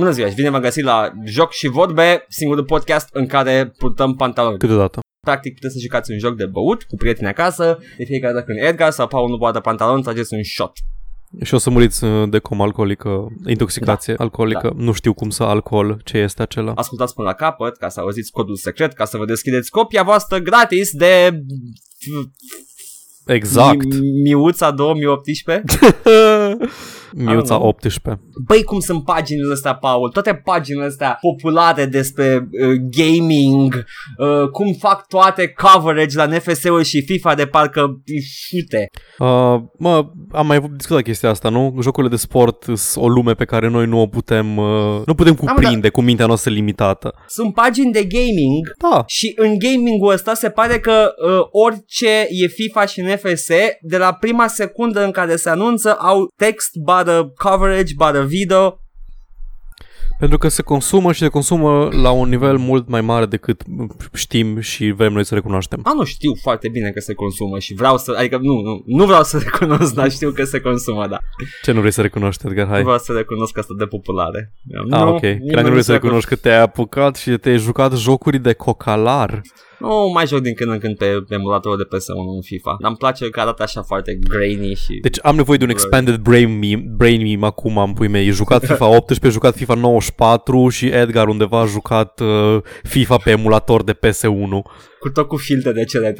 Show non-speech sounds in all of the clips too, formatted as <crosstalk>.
Bună ziua și bine v-am găsit la Joc și Vorbe, singurul podcast în care purtăm pantaloni. Câteodată. Practic puteți să jucați un joc de băut cu prieteni acasă, de fiecare dată când Edgar sau Paul nu poate pantaloni, trageți un shot. Și o să muriți uh, de com alcoolică, intoxicație Da. alcoolică. Nu știu cum să alcool, ce este acela. Ascultați până la capăt ca să auziți codul secret, ca să vă deschideți copia voastră gratis de Exact. Mi- Miuța 2018. <laughs> <laughs> Miuța know. 18. Băi, cum sunt paginile astea, Paul? Toate paginile astea populare despre uh, gaming, uh, cum fac toate coverage la NFS-uri și FIFA de parcă îi fute. Uh, mă, am mai discutat chestia asta, nu? Jocurile de sport sunt o lume pe care noi nu o putem, uh, nu putem cuprinde cu mintea noastră limitată. Sunt pagini de gaming Da, și în gamingul ăsta se pare că uh, orice e FIFA și NFS, de la prima secundă în care se anunță, au text, bară coverage, bară video. pentru că se consumă și se consumă la un nivel mult mai mare decât știm și vrem noi să recunoaștem. A, nu știu foarte bine că se consumă și vreau să, adică nu, nu, nu vreau să <laughs> recunosc, dar știu că se consumă, da. Ce nu vrei să recunoști, Edgar? Hai. Vreau să recunosc asta de populare. Ah, Nu, ok. Cred că nu vrei să recunoști că te-ai apucat și te-ai jucat jocuri de cocalar. Nu, mai joc din când în când pe emulatorul de PS1 în FIFA. Dar îmi place că arată așa foarte grainy și... Deci am nevoie de un expanded brain meme, brain meme acum am pui mei. E jucat FIFA 18, jucat FIFA 94 și Edgar undeva a jucat uh, FIFA pe emulator de PS1. Cu tot cu filtre de CLT.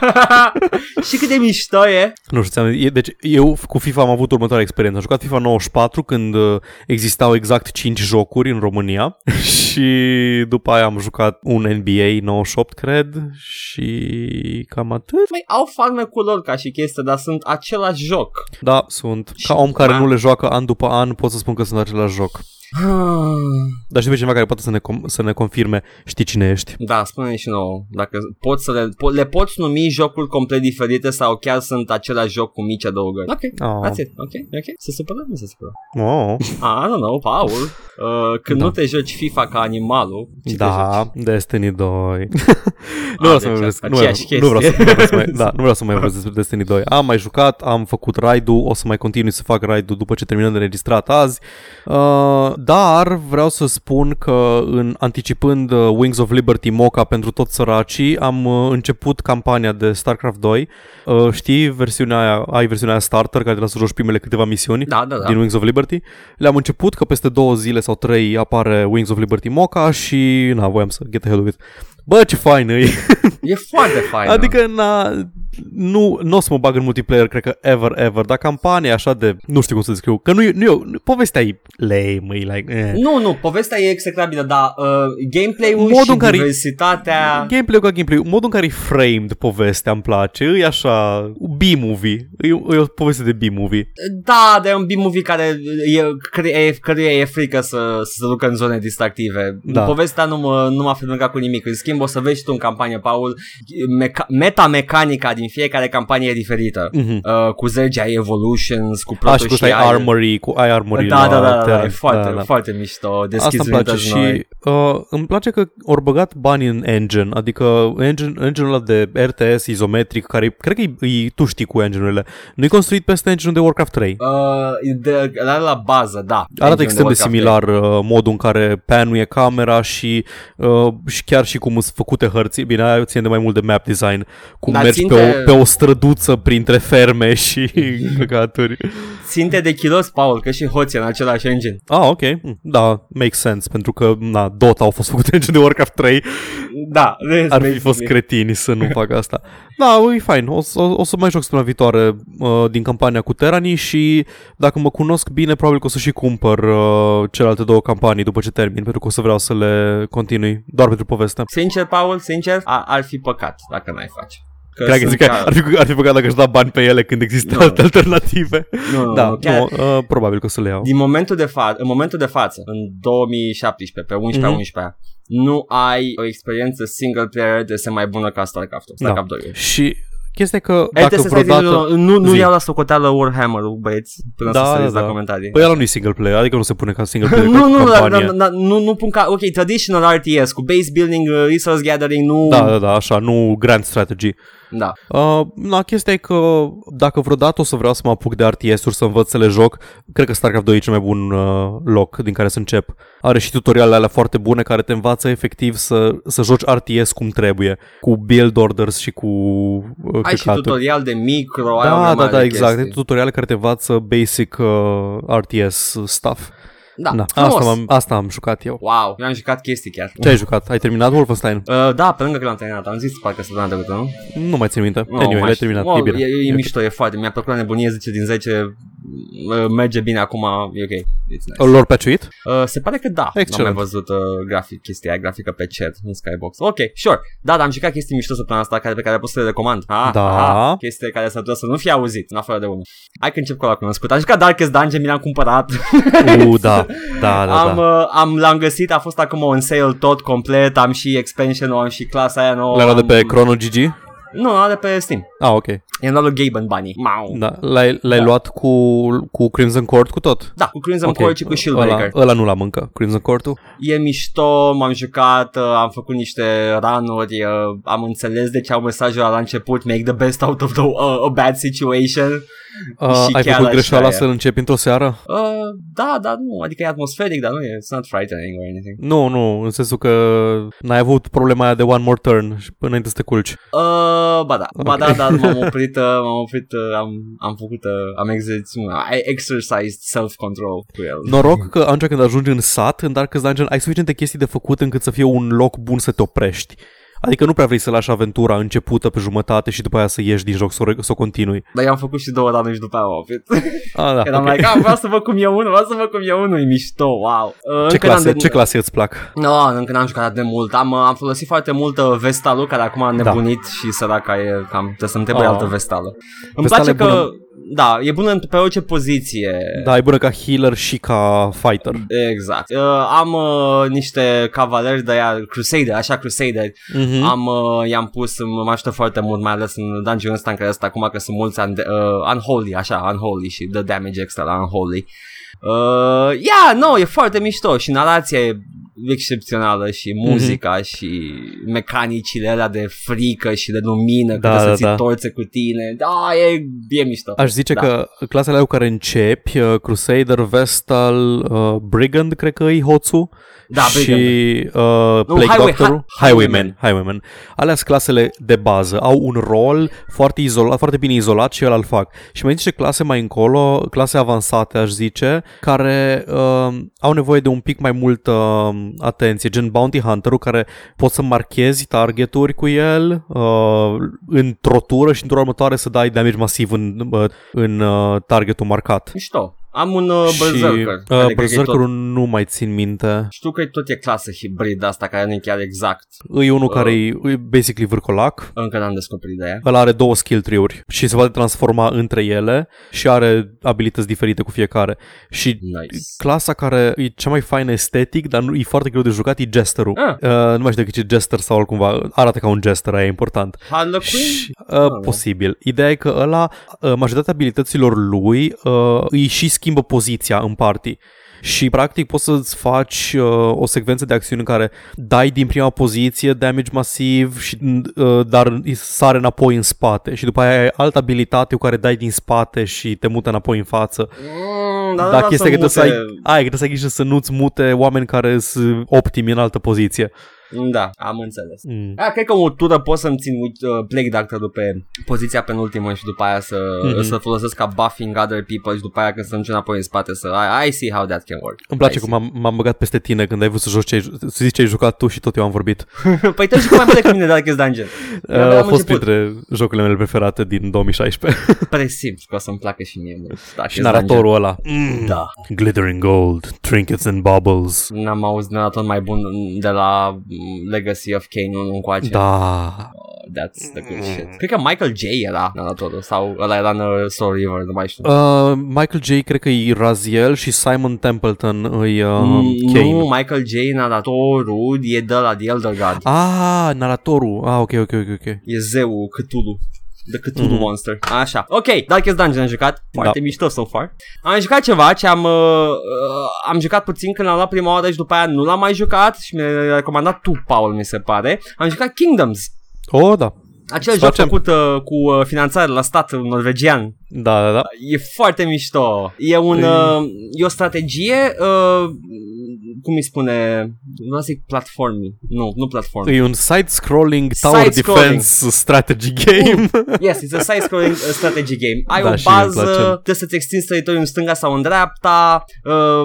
<laughs> și cât de mișto e. Nu știu, ți-am, e, deci eu cu FIFA am avut următoarea experiență. Am jucat FIFA 94 când uh, existau exact 5 jocuri în România <laughs> și după aia am jucat un NBA 98, cred, și cam atât. Mai au farmecul lor ca și chestie, dar sunt același joc. Da, sunt. Și- Ca om care da. nu le joacă an după an, pot să spun că sunt același joc. <sighs> Dar știi pe cineva care poate să ne, com- să ne confirme, știi cine ești. Da, spune și nouă. Dacă poți să le, po- le poți numi jocuri complet diferite sau chiar sunt același joc cu mici adăugări. Ok, Oh. that's it. Ok, ok. Se supără? Nu se supără. Oh. Ah, I don't know, Paul. Uh, când Da. nu te joci FIFA ca animalul, ce te joci? Da, Destiny 2. nu Ah, vreau să deci mai vorbesc, nu, aceeași nu, vreau să, chestie. nu vreau să mai, da, nu vreau să mai <laughs> vorbesc despre Destiny 2. Am mai jucat, am făcut raid-ul, o să mai continui să fac raid-ul după ce terminăm de înregistrat azi. Uh, dar vreau să spun că în anticipând uh, Wings of Liberty Mocha pentru toți săracii, am uh, început campania de StarCraft 2. Uh, știi versiunea aia, ai versiunea aia starter care te lasă să joci primele câteva misiuni? Da, da, da. din Wings of Liberty. Le-am început că peste două zile sau trei apare Wings of Liberty Mocha și na, voiam să get the hell with it. Bă, ce fain e! E foarte fain. <laughs> adică na, nu, nu o să mă bag în multiplayer, cred că ever, ever, dar campania e așa de, nu știu cum să descriu, că nu, e- nu, e- povestea e lame, e like, eh. Nu, nu, povestea e execrabilă, dar uh, gameplay-ul Modul și în care- diversitatea... Gameplay-ul ca gameplay, modul în care e framed povestea îmi place, e așa, B-movie, e, e o poveste de B-movie. Da, de un B-movie care e, căruia e, căruia e frică să, să se ducă în zone distractive. Da. Povestea nu, mă, nu m-a frământat cu nimic. În schimb, o să vezi tu în campanie, Paul, meca- meta-mecanica din fiecare campanie e diferită. Mhm. Uh, cu zergi ai evolutions, cu A, și cu protoși ăsta ai armory, cu ai armory Da, la da, da, da, da, Terra. e foarte, Da, da. foarte mișto. Asta Deschizi îmi place unități și noi. uh, îmi place că au băgat bani în engine, adică engine, engine-ul ăla de RTS izometric, care cred că e, e, tu știi cu engine-urile, nu e construit peste engine de Warcraft 3. Uh, de, la, la bază, da. Arată Engine extrem de Warcraft similar uh, modul în care panuie camera și, uh, și chiar și cum sunt făcute hărți. Bine, aia ține de mai mult de map design. Cum Dar mergi ținte- pe, o, pe o străduță printre ferme și <laughs> căcaturi. Ținte de kilos, Paul, că și hoții în același engine. Ah, ok. Mm, Da, makes sense, pentru că na, Dota au fost făcute în engine de Warcraft 3. Da, Ar fi fost cretini să nu facă asta. Da, e fain. O, să- o, o să mai joc săptămâna viitoare uh, din campania cu Terani și dacă mă cunosc bine, probabil că o să și cumpăr uh, celelalte două campanii după ce termin, pentru că o să vreau să le continui doar pentru poveste. Sincer, Paul, sincer, a, ar fi păcat dacă n-ai face. Că Cred că sunt zic că ca- ar fi, ar fi păcat dacă își da bani pe ele când există Nu. alte alternative. Nu, nu, Da, nu, chiar, nu, uh, probabil că o să le iau. din momentul de fa- în momentul de față, în 2017, pe 11 Mhm. 11 nu ai o experiență single player de se mai bună ca StarCraft-ul, StarCraft 2 Și Chestia e că Ei, dacă trebuie să stai vreodată... zi, nu, nu Zi. iau la socoteală Warhammer-ul, băieți, până Da, să da, săriți la da. comentarii. Păi ăla nu e single player, adică nu se pune ca single <laughs> player, nu, ca nu, nu, dar- campanie. dar- dar nu, nu pun ca, ok, traditional RTS cu base building, uh, resource gathering, nu, Da, da, da, așa, nu grand strategy. Da. Uh, na, chestia e că dacă vreodată o să vreau să mă apuc de RTS-uri să învăț să le joc, cred că StarCraft 2 e cel mai bun uh, loc din care să încep. Are și tutorialele alea foarte bune care te învață efectiv să, să joci RTS cum trebuie, cu build orders și cu uh, Ai și căcaturi. tutorial de micro, ai o Da, da, grămadă da, de exact. chestii. Tutoriale care te învață basic uh, RTS stuff. Da, Na, frumos. asta, am, asta am jucat eu. Wow, eu am jucat chestii chiar. Ce ai jucat? Ai terminat Wolfenstein? Uh, da, pe lângă că l-am terminat, am zis parcă săptămâna trecută, nu? Nu mai țin minte. Nu, anyway, mai l-ai știu. terminat. Wow, e bine. E, e, ok. mișto, e foarte, mi-a plăcut la nebunie 10 din 10, uh, merge bine acum, e ok. It's nice. Lor patchuit? Uh, se pare că da. Excellent. N-am mai văzut uh, grafic, chestia aia, grafică pe chat în Skybox. Ok, sure. Da, dar am jucat chestii mișto săptămâna asta care, pe care pot să le recomand. Ah, Da. Aha, chestii care s-ar putea să nu fie auzit, în afară de unul. Hai că încep cu la cunoscut. Am jucat Darkest Dungeon, mi l-am cumpărat. U, da, da, da, <laughs> am, da. uh, am, l-am găsit, a fost acum un sale tot complet, am și expansion am și clasa aia nouă. L-ai luat de pe am- Chrono GG? Nu, are pe Steam. Ah, ok. I-am luat lui Gaben banii. Mau. Da, l-ai, l-ai Da. luat cu, cu Crimson Court cu tot? Da, cu Crimson Ok. Core și cu Shieldbreaker. Ăla, ăla nu l-am încă, Crimson Court-ul. E mișto, m-am jucat, uh, am făcut niște run-uri, uh, am înțeles de ce au mesajul ăla la început, make the best out of the, uh, a bad situation. Uh, Și ai chiar făcut așa greșeala e. să-l începi într-o seară? Uh, da, da, nu, adică e atmosferic, dar nu e, it's not frightening or anything. Nu, nu, în sensul că n-ai avut problema aia de one more turn și până înainte să te culci. Uh, ba da, ba Ok. da, da, m-am oprit, uh, m-am oprit, uh, am, am făcut, uh, am exercitat, I exercised self-control cu el. Noroc că atunci când ajungi în sat, în Darkest Dungeon, ai suficiente chestii de făcut încât să fie un loc bun să te oprești. Adică nu prea vrei să lași aventura începută pe jumătate și după aia să ieși din joc, să o, re- să o continui. Dar i-am făcut și două run și după aia am oprit. Ah, da, <laughs> Eram ok. like, ah, vreau să văd cum e unul, vreau să văd cum e unul, e mișto, wow. Uh, Ce încă n-am clase, de- ce clase îți plac? No, încă n-am jucat atât de mult. Am, uh, am folosit foarte mult uh, Vestalul, care acum a nebunit da. și săraca e cam, trebuie să-mi trebuie Oh. altă Vestală. Îmi Vestală place e că, bună. Da, e bună pe orice poziție. Da, e bună ca healer și ca fighter. Exact. Uh, am uh, niște cavaleri de aia, Crusader, așa Crusader. Mhm. Am, uh, i-am pus, mă ajută foarte mult, mai ales în dungeon ăsta în care ăsta acum că sunt mulți un, uh, unholy, așa, unholy și dă damage extra la unholy. Uh, yeah, no, e foarte mișto și narația e excepțională și muzica mm-hmm. și mecanicile alea de frică și de lumină, Da, da, să da, ți da. torțe cu tine. Da, e, e mișto. Aș zice da. că clasele cu care începi, uh, Crusader, Vestal, uh, Brigand, cred că e hoțul, Da, și Brigand. uh, Nu, Plague Highway- Doctor-ul, Hi- Highwayman, Highwayman. Alea sunt clasele de bază, au un rol foarte izolat, foarte bine izolat și el îl fac. Și mai zice clase mai încolo, clase avansate, aș zice, care uh, au nevoie de un pic mai multă uh, atenție, gen Bounty Hunter-ul, care poți să marchezi targeturi cu el uh, într-o tură și într-o următoare să dai damage masiv în, uh, în uh, targetul marcat. Mișto. Am un uh, și Berserker. care uh, cred că e tot- Berserkerul nu mai țin minte. Știu că tot e clasă hibrid asta care nu e chiar exact. E unul Uh. care e, e basically vârcolac. Încă n-am descoperit de ea. Ăla are două skill tree-uri și se poate transforma între ele și are abilități diferite cu fiecare. Și Nice. clasa care e cea mai faină estetic, dar nu, e foarte greu de jucat, e Jesterul. Ah. Uh, nu mai știu dacă e Jester sau altcumva, arată ca un Jester, aia e important. Harlequin? Și, uh, posibil. Ideea e că ăla, uh, majoritatea abilităților lui uh, îi și schimbă poziția în party. Și practic poți să-ți faci uh, o secvență de acțiuni în care dai din prima poziție damage masiv, și, uh, dar îi sare înapoi în spate și după aia ai altă abilitate cu care dai din spate și te mută înapoi în față. Mm, Da, da, da, chestia că trebuie să ai, mute. ai, că trebuie să ai grijă să nu-ți mute oameni care sunt optimi în altă poziție. Da, am înțeles. Mm. Da, cred că o tură pot să-mi țin uh, Plague Doctor pe poziția penultimă și după aia să, Mhm. mm-hmm. să folosesc ca buffing other people și după aia când să mergi înapoi în spate să I, I see how that can work. Îmi place I cum m-am, m-am băgat peste tine când ai vrut să joci ce ai, să zici ce ai jucat tu și tot eu am vorbit. see. <laughs> păi tu ai jucat mai mult decât mine de Darkest Dungeon. Uh, <laughs> Eu a am fost început. printre jocurile mele preferate din 2016. <laughs> Presimt că o să-mi placă și mie mult. Darkest și naratorul ăla. Dungeon. Da. Glittering gold, trinkets and bubbles. N-am auzit narator mai bun de la mm, Legacy of Kane 1 încoace. Da. That's the good shit. Cred că Michael J era naratorul sau ăla era în uh, Soul River, nu mai știu. Uh, Michael J. cred că e Raziel și Simon Templeton e uh, Mm, Kane. Nu, Michael J, naratorul, e de la The Elder God. Ah, naratorul. Ah, ok, ok, ok, ok. E zeul Cthulhu. The Cthulhu Monster. Așa. Ok, Darkest Dungeon am jucat. Foarte Da. mișto so far. Am jucat ceva ce am uh, uh, am jucat puțin când l-am luat prima oară și după aia nu l-am mai jucat și mi-ai recomandat tu, Paul, mi se pare. Am jucat Kingdoms. Oh, da. Acel Să joc facem- făcut uh, cu uh, finanțare la stat norvegian. Da, da, da. E foarte mișto. E, un, Păi- uh, e o strategie, uh, cum îi spune, nu zic platforming. Nu, nu platforming. E un side-scrolling tower Side-scrolling. defense strategy game. Yes, it's a side-scrolling uh, strategy game. Ai Da, o și îmi bază, place. trebuie să-ți extinzi teritoriul în stânga sau în dreapta, uh,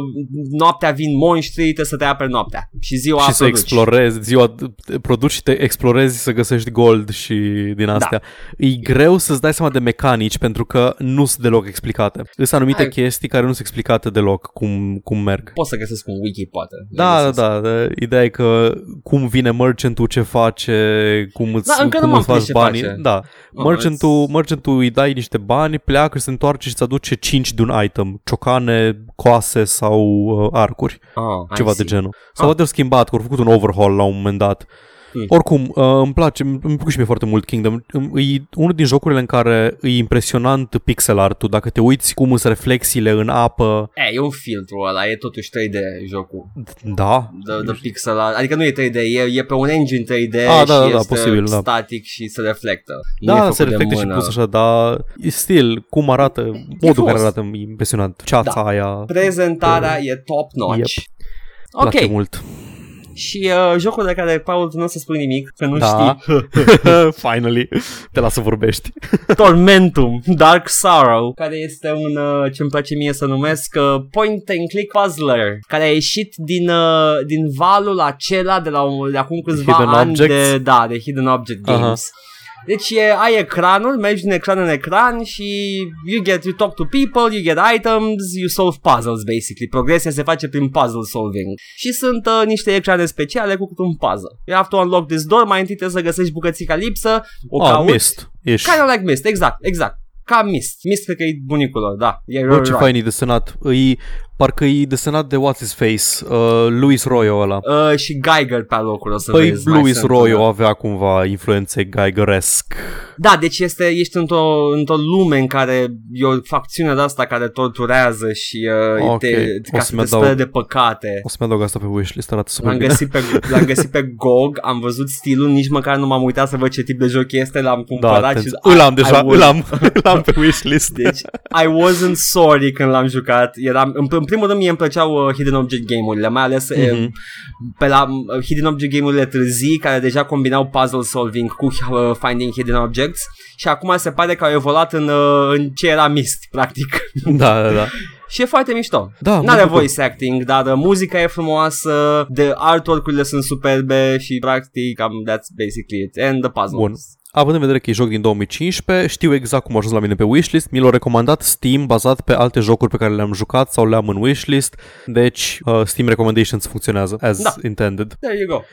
noaptea vin monștri, trebuie să te aperi noaptea. Și ziua și să produci. explorezi, ziua produci și te explorezi să găsești gold și din astea. Da. E greu să-ți dai seama de mecanici pentru că nu sunt deloc explicate. Sunt anumite Hai. chestii care nu sunt explicate deloc cum, cum merg. Poți să găsesc un wiki, poate. Le Da, da, găsesc. da, da. Ideea e că cum vine merchantul, ce face, cum îți, Da, încă nu cum m-am îți faci prins ce banii. face. Da. Oh, merchantul, merchantul îi dai niște bani, pleacă și se întoarce și îți aduce 5 de un item. Ciocane, coase sau uh, arcuri. Ah, I ceva see. de genul. Sau Ah. poate au schimbat, că au făcut un overhaul la un moment dat. Hmm. Oricum, uh, îmi place, îmi îmi place și mie foarte mult Kingdom. Îmi- E unul din jocurile în care e impresionant pixel art-ul. Dacă te uiți cum sunt reflexiile în apă, E, e un filtru ăla, e totuși 3D jocul. da, De, de pixel art. Adică nu e 3D, e, e pe un engine 3D Ah, da, și da, este posibil, da. static și se reflectă. Nu e da, făcut se de reflectă și mână. pus așa, dar e stil, cum arată, modul frumos. care arată e impresionant. Ceața Da. aia, Prezentarea e top notch. Yep. place Ok, mult. Și uh, jocul de care, Paul, tu nu o să spui nimic, că nu Da. știi. <laughs> <laughs> Finally, te las să vorbești. <laughs> Tormentum, Dark Sorrow, care este un, uh, ce îmi place mie să numesc, uh, point and click puzzler, care a ieșit din, uh, din valul acela de la un, de acum câțiva Hidden ani Objects? de, da, de Hidden Object Aha. Games. Deci e, ai ecranul, mergi din ecran în ecran și you get, you talk to people, you get items, you solve puzzles basically. Progresia se face prin puzzle solving. Și sunt uh, niște ecrane speciale cu câte un puzzle. You have to unlock this door, mai întâi trebuie să găsești bucățica lipsă, o Ah, cauți. mist. Ești. Kind of like Mist, exact, exact. Ca Mist. Mist cred că e bunicul lor, da. E Bă, ce right. fain e desenat. E, parcă e desenat de What's His Face, uh, Luis Royo ăla. Uh, și Geiger pe locul o să Păi vezi. mai Luis sunt, Royo uh, avea cumva influențe Geigeresc. Da, deci este, ești într-o, într-o lume în care e o facțiune de asta care torturează și uh, Ok, te, o ca să să mi te adaug. spere de păcate. O să-mi adaug asta pe wishlist, arată super L-am bine. găsit, pe, <laughs> l-am găsit pe GOG, am văzut stilul, nici măcar nu m-am uitat să văd ce tip de joc este, l-am Da, cumpărat atent. și îl am I- deja, I was- îl am, <laughs> îl am pe <laughs> wishlist. Deci, I wasn't sorry când l-am jucat. Eram, în, în primul rând, mie îmi plăceau uh, Hidden Object game-urile, mai ales mm-hmm. Mhm. pe la uh, Hidden Object game-urile târzii, care deja combinau puzzle solving cu uh, finding hidden objects. Și acum se pare că au evoluat în, uh, în ce era Mist, <laughs> practic. Da, da, da. și e foarte mișto. Da, mă N-are bucur. voice acting, dar uh, muzica e frumoasă, de artwork-urile sunt superbe și practic um, that's basically it. And the puzzles. Bun. Având în vedere că e joc din 2015, știu exact cum a ajuns la mine pe wishlist, mi l-a recomandat Steam bazat pe alte jocuri pe care le-am jucat sau le-am în wishlist, deci uh, Steam Recommendations funcționează as Da. intended. There you go.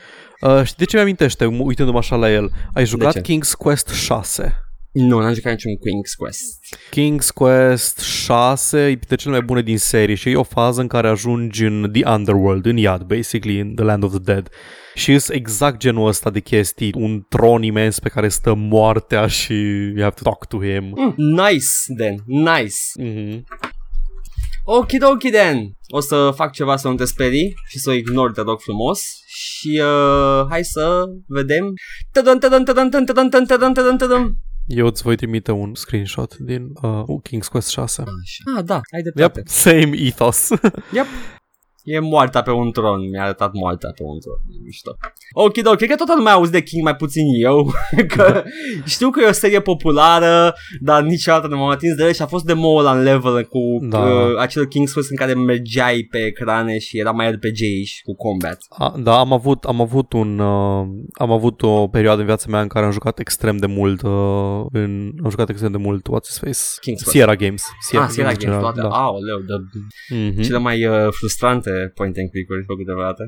Uh, și de ce mi-amintește, m- uitându-mă așa la el? Ai jucat ce? King's Quest 6. Nu, n-am jucat niciun Queen's Quest. King's Quest 6 e printre cele mai bune din serie și e o fază în care ajungi în The Underworld, în iad, basically, in the Land of the Dead. Și e exact genul ăsta de chestii, un tron imens pe care stă moartea și you have to talk to him. Mm, nice, then. nice. Mm-hmm. Okidoki, Dan! O să fac ceva să nu te sperii și să o ignori, te rog frumos. Și uh, hai să vedem. Eu îți voi trimite un screenshot din uh, King's Quest 6. Așa. Ah, da, ai de Yep, same ethos. yep. <laughs> E moartea pe un tron, mi-a arătat moartea pe un tron, e mișto. Ok, ok, cred că toată lumea auzi de King, mai puțin eu, <laughs> că știu că e o serie populară, dar niciodată nu m-am atins de el și a fost demo la level cu Da. uh, acel King's Quest în care mergeai pe ecrane și era mai rpg și cu combat. A, da, am avut, am avut un uh, am avut o perioadă în viața mea în care am jucat extrem de mult uh, în, am jucat extrem de mult What's his face? King's Quest. Sierra Games. Ah, Sierra în Games, general, toate. da. Aoleu, de Mhm. cele mai uh, frustrante point and click-uri făcute vreodată.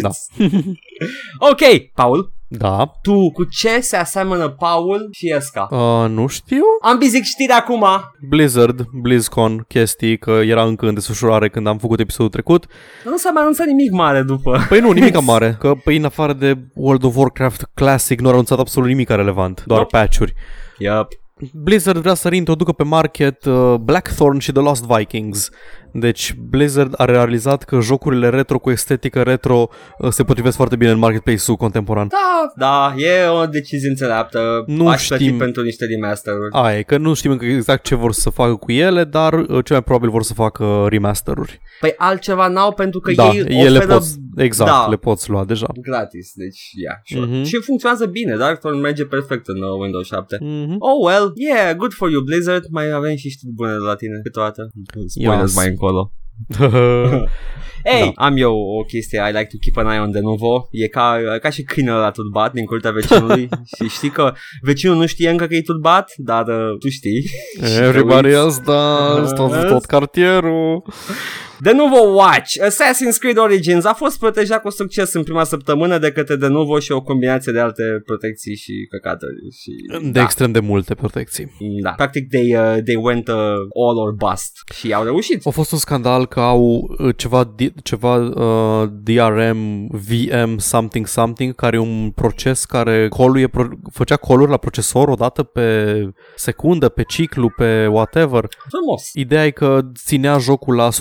Da. <laughs> ok, Paul, Da. tu cu ce se aseamănă Paul și Esca? Uh, nu știu. Am bizic știri acum. Blizzard, BlizzCon, chestii, că era încă în desfășurare când am făcut episodul trecut. Nu s-a mai anunțat nimic mare după. Păi nu, nimic <laughs> mare, că păi în afară de World of Warcraft Classic nu au anunțat absolut nimic relevant, doar Nope. patch-uri. Yep. Blizzard vrea să reintroducă pe market uh, Blackthorn și The Lost Vikings. Deci Blizzard a realizat că jocurile retro cu estetică retro uh, se potrivesc foarte bine în marketplace-ul contemporan. Da, da, e o decizie înțeleaptă. Nu Aș plăti știm. pentru niște remaster-uri. Aia e, că nu știm încă exact ce vor să facă cu ele, dar uh, cel mai probabil vor să facă remasteruri. Păi altceva n-au pentru că da, ei ele oferă pot, exact, da. le poți lua deja. gratis, deci yeah, sure. Mhm. Și funcționează bine, Darkthorn merge perfect în uh, Windows 7. Mhm. Oh well, yeah, good for you Blizzard, mai avem și știri bune de la tine câteodată. Spoilers Yes. mai încolo. <laughs> Ei, da. am eu o chestie, I like to keep an eye on de nuvo. E ca, ca și câinele la tutbat din curtea vecinului <laughs> și știi că vecinul nu știe încă că e tutbat, dar uh, tu știi. <laughs> Și te Everybody uiți. else does, tot, tot cartierul. De Nuvo Watch, Assassin's Creed Origins a fost protejat cu succes în prima săptămână de către De Nuvo și o combinație de alte protecții și căcaturi. Și, De da, extrem de multe protecții. da. Practic, they, uh, they went uh, all or bust și au reușit. A fost un scandal că au uh, ceva, di- ceva uh, DRM, VM, something, something, care e un proces care coluie, pro- făcea coluri la procesor odată pe secundă, pe ciclu, pe whatever. Frumos. Ideea e că ținea jocul la 100%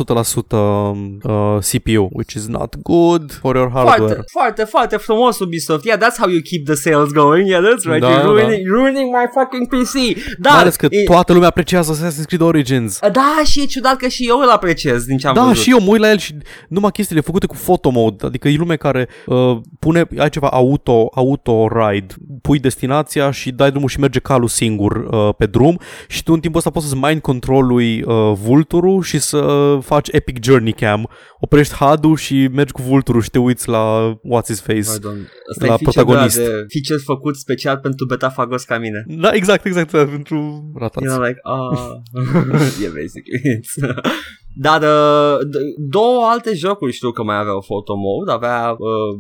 uh, CPU, which is not good for your hardware. Foarte, foarte, foarte frumos Ubisoft. Yeah, that's how you keep the sales going. Yeah, that's right. Da, You're da. ruining, ruining my fucking PC. Da, Mai ales că e, toată lumea apreciază Assassin's Creed Origins. da, și e ciudat că și eu îl apreciez din ce am Da, văzut. și eu mă uit la el și numai chestiile făcute cu photo mode, adică e lume care uh, pune, ai ceva auto, auto ride, pui destinația și dai drumul și merge calul singur uh, pe drum și tu în timpul ăsta poți să-ți mind controlului uh, vulturul și să faci epic journey cam. Oprești HUD-ul și mergi cu vulturul și te uiți la what's his face. Pardon. Asta la e feature protagonist. De, feature făcut special pentru beta fagos ca mine. Da, exact, exact, exact pentru ratați. You know, like, ah, <laughs> yeah, basically. It's <laughs> Dar uh, d- două alte jocuri știu că mai aveau photo mode. Avea uh,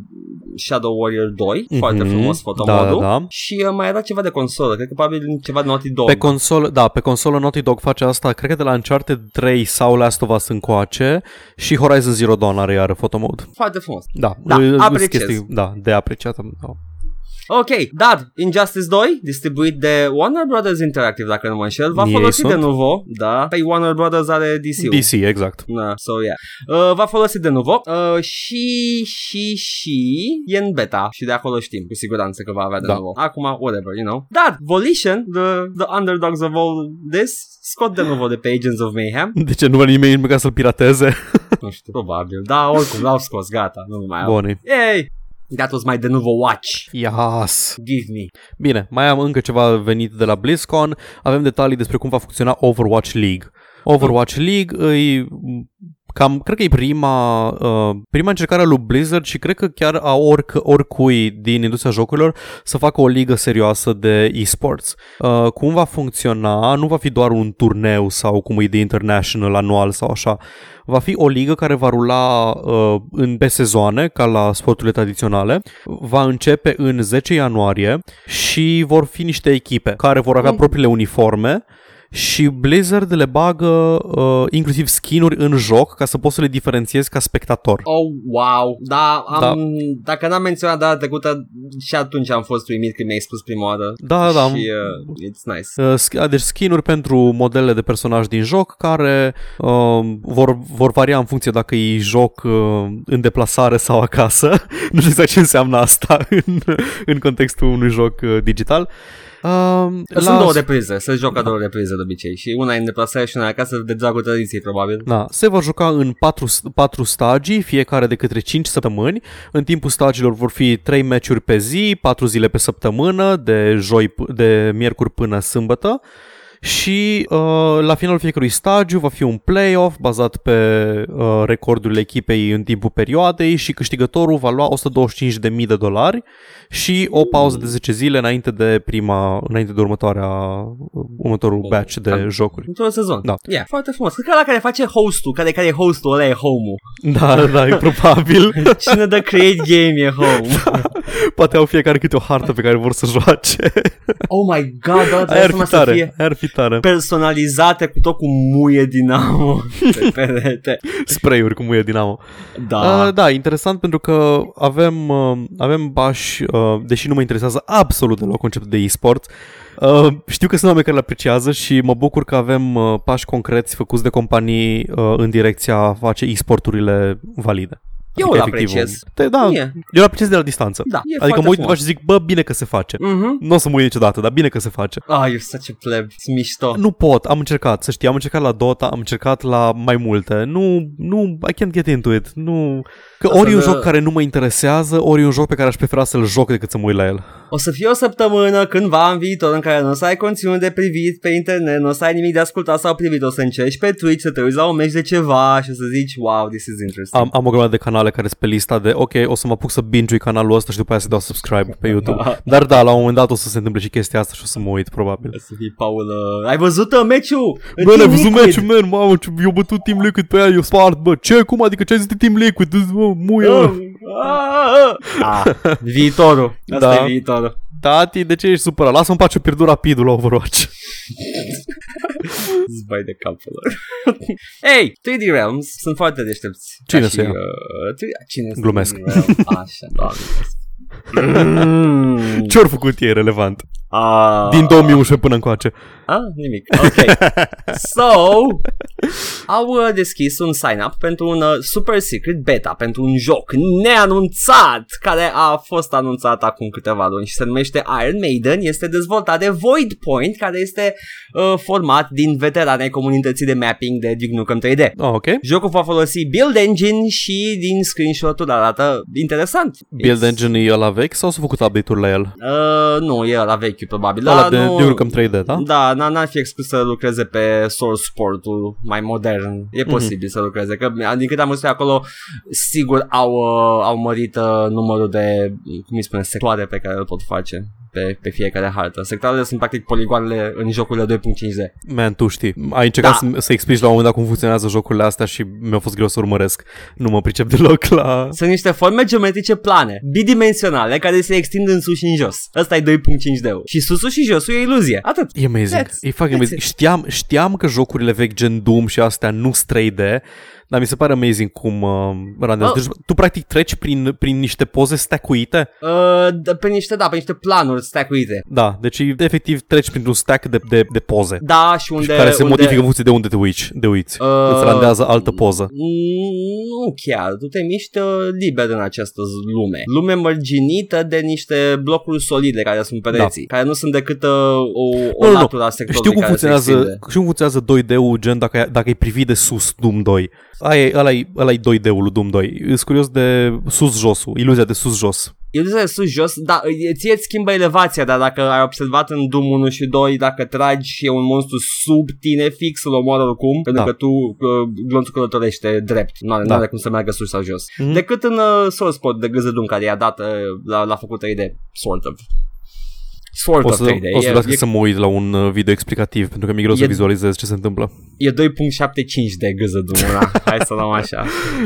Shadow Warrior 2, Mhm. foarte frumos photo Da, mode da, da. Și uh, mai era ceva de consolă, cred că probabil ceva de Naughty Dog. Pe consolă, da, pe consolă Naughty Dog face asta, cred că de la Uncharted 3 sau Last of Us încoace și Horizon Zero Dawn are iară photo mode. Foarte frumos. Da, Da, î- îs apreciez. chestii, da, de apreciat. Da. Ok, dar Injustice 2, distribuit de Warner Brothers Interactive, dacă nu mă înșel, va Ei folosi sunt. de nuvo, da, pe Warner Brothers are DC-ul. DC, exact. Da, so yeah. Uh, va folosi de nuvo uh, și, și, și e în beta și de acolo știm cu siguranță că va avea de Da. nuvo. Acum, whatever, you know. Dar Volition, the, the underdogs of all this, scot de nuvo de pe Agents of Mayhem. <laughs> De ce nu vrea nimeni măcar să-l pirateze? nu știu, probabil. Da, oricum, l-au scos, gata, nu mai au. Bun. Yay! That was my de nuvo watch. Yes. Give me. Bine, mai am încă ceva venit de la BlizzCon. Avem detalii despre cum va funcționa Overwatch League. Overwatch League îi cam, cred că e prima, uh, prima încercare a lui Blizzard și cred că chiar a oric, oricui din industria jocurilor să facă o ligă serioasă de esports. Uh, cum va funcționa? Nu va fi doar un turneu sau cum e de international anual sau așa. Va fi o ligă care va rula uh, în, pe sezoane, ca la sporturile tradiționale. Va începe în 10 ianuarie și vor fi niște echipe care vor avea Mm. propriile uniforme și Blizzard le bagă uh, inclusiv skinuri în joc ca să poți să le diferențiezi ca spectator. Oh, wow. Da, am, Da. dacă n-am menționat data trecută, și atunci am fost uimit când mi-ai spus prima oară. Da, da. Și uh, it's nice. Uh, sk- deci skinuri pentru modele de personaj din joc care uh, vor, vor varia în funcție dacă e joc uh, în deplasare sau acasă. <laughs> nu știu exact ce înseamnă asta în, în contextul unui joc uh, digital. Uh, Sunt două reprize, se joacă două reprize de obicei și una e în deplasare și una e acasă de dragul tradiției probabil. Da, se vor juca în patru, patru stagii, fiecare de către 5 săptămâni. În timpul stagiilor vor fi 3 meciuri pe zi, 4 zile pe săptămână, de joi, p- de miercuri până sâmbătă. Și uh, la finalul fiecărui stagiu va fi un play-off bazat pe uh, recordurile echipei în timpul perioadei și câștigătorul va lua 125.000 de dolari și o pauză de 10 zile înainte de prima, înainte de următoarea, următorul batch de Da. jocuri. Într-un sezon. Da. Yeah, foarte frumos. Cred că la care face hostul, care, care e hostul, ăla e home-ul. Da, da, e probabil. <laughs> Cine dă create game e home. Poate au fiecare câte o hartă pe care vor să joace. oh my god, da, Aia trebuie ar să, fi să tare, fie. aia ar fi Tare. personalizate cu tot cu muie dinamo <laughs> pe perete. Spray-uri cum e Dinamo. Da. Uh, da, interesant pentru că avem, uh, avem bași, uh, deși nu mă interesează absolut deloc conceptul de e-sport, Uh, știu că sunt oameni care le apreciază și mă bucur că avem uh, pași concreți făcuți de companii uh, în direcția a face e-sporturile valide. Eu Adică, îl efectiv, apreciez. Te, da, Mie. eu îl apreciez de la distanță. Da, e adică mă uit foarte undeva și zic, bă, bine că se face. Mhm. Nu o să mă uit niciodată, dar bine că se face. Ah, you're such a pleb. Sunt mișto. Nu pot, am încercat, să știi, am încercat la Dota, am încercat la mai multe. Nu, nu, I can't get into it. Nu, că Asta ori e un de- joc care nu mă interesează, ori e un joc pe care aș prefera să-l joc decât să mă uit la el. O să fie o săptămână cândva în viitor în care nu o să ai conținut de privit pe internet, nu o să ai nimic de ascultat sau privit, o să încerci pe Twitch să te uiți la un meci de ceva și o să zici, wow, this is interesting. Am, am o grămadă de canale care sunt pe lista de, ok, o să mă apuc să binge canalul ăsta și după aia să dau subscribe pe YouTube. Dar da, la un moment dat o să se întâmple și chestia asta și o să mă uit, probabil. O să fii, Paul, uh, ai văzut uh, meciul? în Bă, Team n-ai văzut Liquid? meciul, man, mamă, ce, eu bătut Team Liquid pe aia, eu spart, bă, ce, cum, adică ce ai zis de Team Liquid, bă, muie, Ah, bă. ah, ah. Ah, viitorul. Asta Da. e viitorul. Tati, de ce ești supărat? Lasă-mi pace, pierdut rapidul la Overwatch. <laughs> Zbai de capul lor. Hey, 3D Realms sunt foarte deștepți. Cine Ca să ia? uh, 3D Cine să Glumesc. 3D Realms? Așa, doamne. Mm. <laughs> Ce-au făcut ei relevant? Ah. Din 2011 până încoace. Ah, nimic. Ok. <laughs> So, au uh, deschis un sign-up pentru un uh, super secret beta, pentru un joc neanunțat, care a fost anunțat acum câteva luni și se numește Iron Maiden. Este dezvoltat de Void Point, care este uh, format din veteranei comunității de mapping de Duke Nukem 3D. Oh, ok. Jocul va folosi Build Engine și din screenshot-ul arată interesant. Build It's- Engine e la vechi sau s-au făcut update-uri la el? Uh, nu, e la vechi probabil. Ăla Dar de nu... Duke Nukem 3D, da? Da, n- n-ar fi exclus să lucreze pe source port-ul mai modern. E posibil să lucreze, că din câte am văzut eu acolo, sigur au, uh, au mărit uh, numărul de, cum îi spune, sectoare pe care le pot face pe, pe fiecare hartă. Sectoarele sunt practic poligoanele în jocurile 2.5D. Man, tu știi. Ai încercat Da. să, să explici la un moment dat cum funcționează jocurile astea și mi-a fost greu să urmăresc. Nu mă pricep deloc la... Sunt niște forme geometrice plane, bidimensionale, care se extind în sus și în jos. Ăsta e 2.5D. Și susul și josul e iluzie. Atât. E amazing. That's- e fucking that's amazing. it. Știam, știam că jocurile vechi gen Doom și astea nu sunt 3D, dar mi se pare amazing cum uh, randează. Oh. Deci tu practic treci prin, prin niște poze stackuite? Uh, d- pe niște, da, pe niște planuri stackuite. Da, deci efectiv treci printr-un stack de, de, de poze. Da, și unde... și care se unde... modifică în funcție de unde te uiți. De uiți. Uh, Îți randează altă poză. Nu chiar, tu te miști uh, liber în această z- lume. Lume mărginită de niște blocuri solide care sunt pereții, care nu sunt decât uh, o, o Nu, nu, nu. natură a sectorului Știu cum care se funcționează, extinde. știu cum funcționează 2D-ul, gen dacă, ai- dacă ai privi de sus Doom 2. Aia, e- ăla, e, ăla e 2D-ul lui Doom 2. Sunt curios de sus-josul, iluzia de sus-jos. El de sus jos, da, e- ție îți schimbă elevația, dar dacă ai observat în Doom 1 și 2, dacă tragi și e un monstru sub tine fix, îl omoară oricum, pentru Da. că tu uh, glonțul călătorește drept, nu are, Da. nu are cum să meargă sus sau jos. Mhm. Decât în uh, Source Code de gâză Doom, care i-a dat, uh, l-a, l-a făcut 3D, sort of. Sort O of să, 3D. o să e, vreau e, să mă uit la un uh, video explicativ, pentru că mi-e greu să E- vizualizez ce se întâmplă. e 2.75 de gâză Doom, da. <laughs> Hai să luăm așa.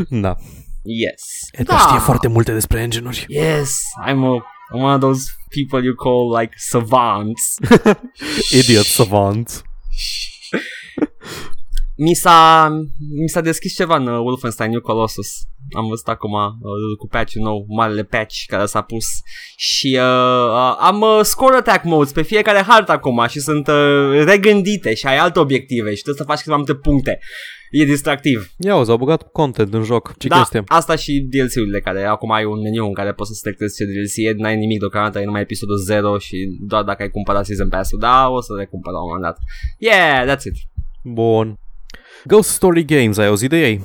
Da. Yes. Edgar știe foarte multe despre engine-uri. Yes, I'm a I'm one of those people you call like savants. <laughs> Idiot savant. <laughs> Mi s-a, mi s-a deschis ceva în uh, Wolfenstein New Colossus. Am văzut acum uh, cu patch nou, marele patch care s-a pus și uh, uh, am uh, score attack modes pe fiecare hartă acum și sunt uh, regândite și ai alte obiective și trebuie să faci câteva multe puncte. E distractiv. Ia o, au băgat content în joc. Ce da, chestie? asta și DLC-urile care acum ai un meniu în care poți să selectezi ce DLC e, n-ai nimic deocamdată, e numai episodul 0 și doar dacă ai cumpărat Season Pass-ul, da, o să le cumpăr la un moment dat. Yeah, that's it. Bun. Ghost Story Games, ai auzit de ei?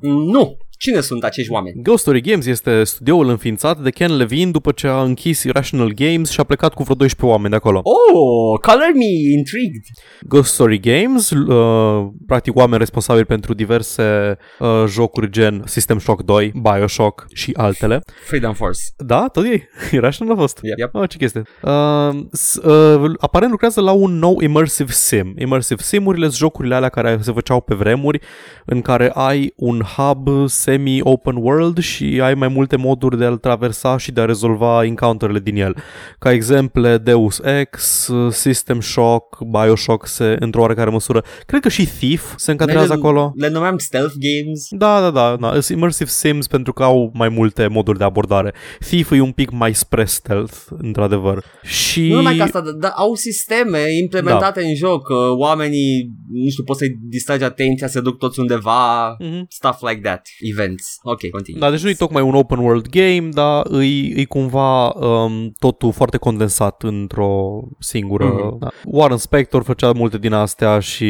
Nu! Cine sunt acești oameni? Ghost Story Games este studioul înființat de Ken Levine după ce a închis Irrational Games și a plecat cu vreo 12 oameni de acolo. Oh, color me intrigued. Ghost Story Games, uh, practic oameni responsabili pentru diverse uh, jocuri gen System Shock 2, Bioshock și altele. Freedom Force. Da, tot ei. <laughs> Irrational a fost. Yep, yep. Oh, ce chestie. Uh, s- uh, aparent lucrează la un nou Immersive Sim. Immersive Simurile sunt jocurile alea care se făceau pe vremuri, în care ai un hub semi-open world și ai mai multe moduri de a-l traversa și de a rezolva encounterele din el. Ca exemple, Deus Ex, System Shock, Bioshock se, într-o oarecare măsură. Cred că și Thief se încadrează le, acolo. Le numeam stealth games. Da, da, da, da. Sunt immersive sims pentru că au mai multe moduri de abordare. Thief e un pic mai spre stealth, într-adevăr. Și... Nu numai că asta, dar au sisteme implementate da. în joc, că oamenii, nu știu, poți să-i distragi atenția, se duc toți undeva, mm-hmm. stuff like that, events. Ok, continue. Da, deci nu e tocmai un open world game, dar îi, îi cumva um, totul foarte condensat într-o singură... Mm-hmm. Da. Warren Spector făcea multe din astea și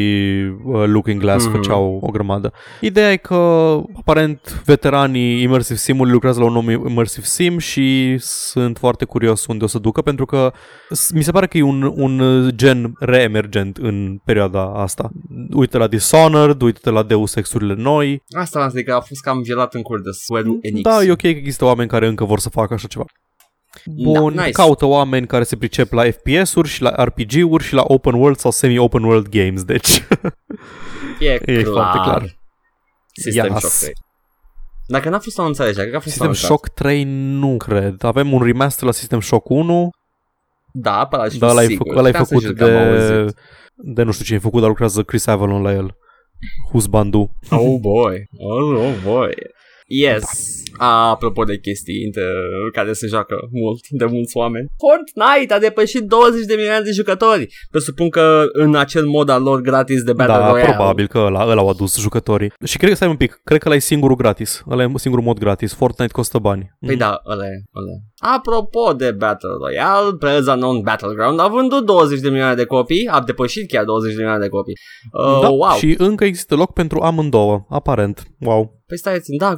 uh, Looking Glass mm-hmm. făceau o grămadă. Ideea e că, aparent, veteranii Immersive Sim-ului lucrează la un nou Immersive Sim și sunt foarte curios unde o să ducă, pentru că mi se pare că e un, un gen reemergent în perioada asta. Uite la Dishonored, uite la Deus Ex-urile noi. Asta am zis că a fost cam gelat în cur de Square Enix. Da, e ok că există oameni care încă vor să facă așa ceva. Bun, da, nice. caută oameni care se pricep la FPS-uri și la RPG-uri și la open world sau semi-open world games, deci e, <laughs> e clar. foarte clar. System yes. Shock 3. Dacă n-a fost anunțat deja, cred că a fost System anunțat. Shock 3 nu cred. Avem un remaster la System Shock 1. Da, pe ăla da, l-ai, făcut, ăla făcut de, de nu știu cine a făcut, dar lucrează Chris Avalon la el. Husbandu. Oh boy. Oh, oh boy. Yes. A, apropo de chestii inter- care se joacă mult, de mulți oameni. Fortnite a depășit 20 de milioane de jucători. Presupun că în acel mod al lor gratis de Battle da, Royale. probabil că ăla, ăla au adus jucătorii. Și cred că, stai un pic, cred că ăla e singurul gratis. Ăla e singurul mod gratis. Fortnite costă bani. Păi mm. da, ăla e, ăla e. Apropo de Battle Royale, PlayerUnknown Battleground a vândut 20 de milioane de copii, a depășit chiar 20 de milioane de copii. Uh, da, wow. și încă există loc pentru amândouă, aparent. Wow. Păi stai, da,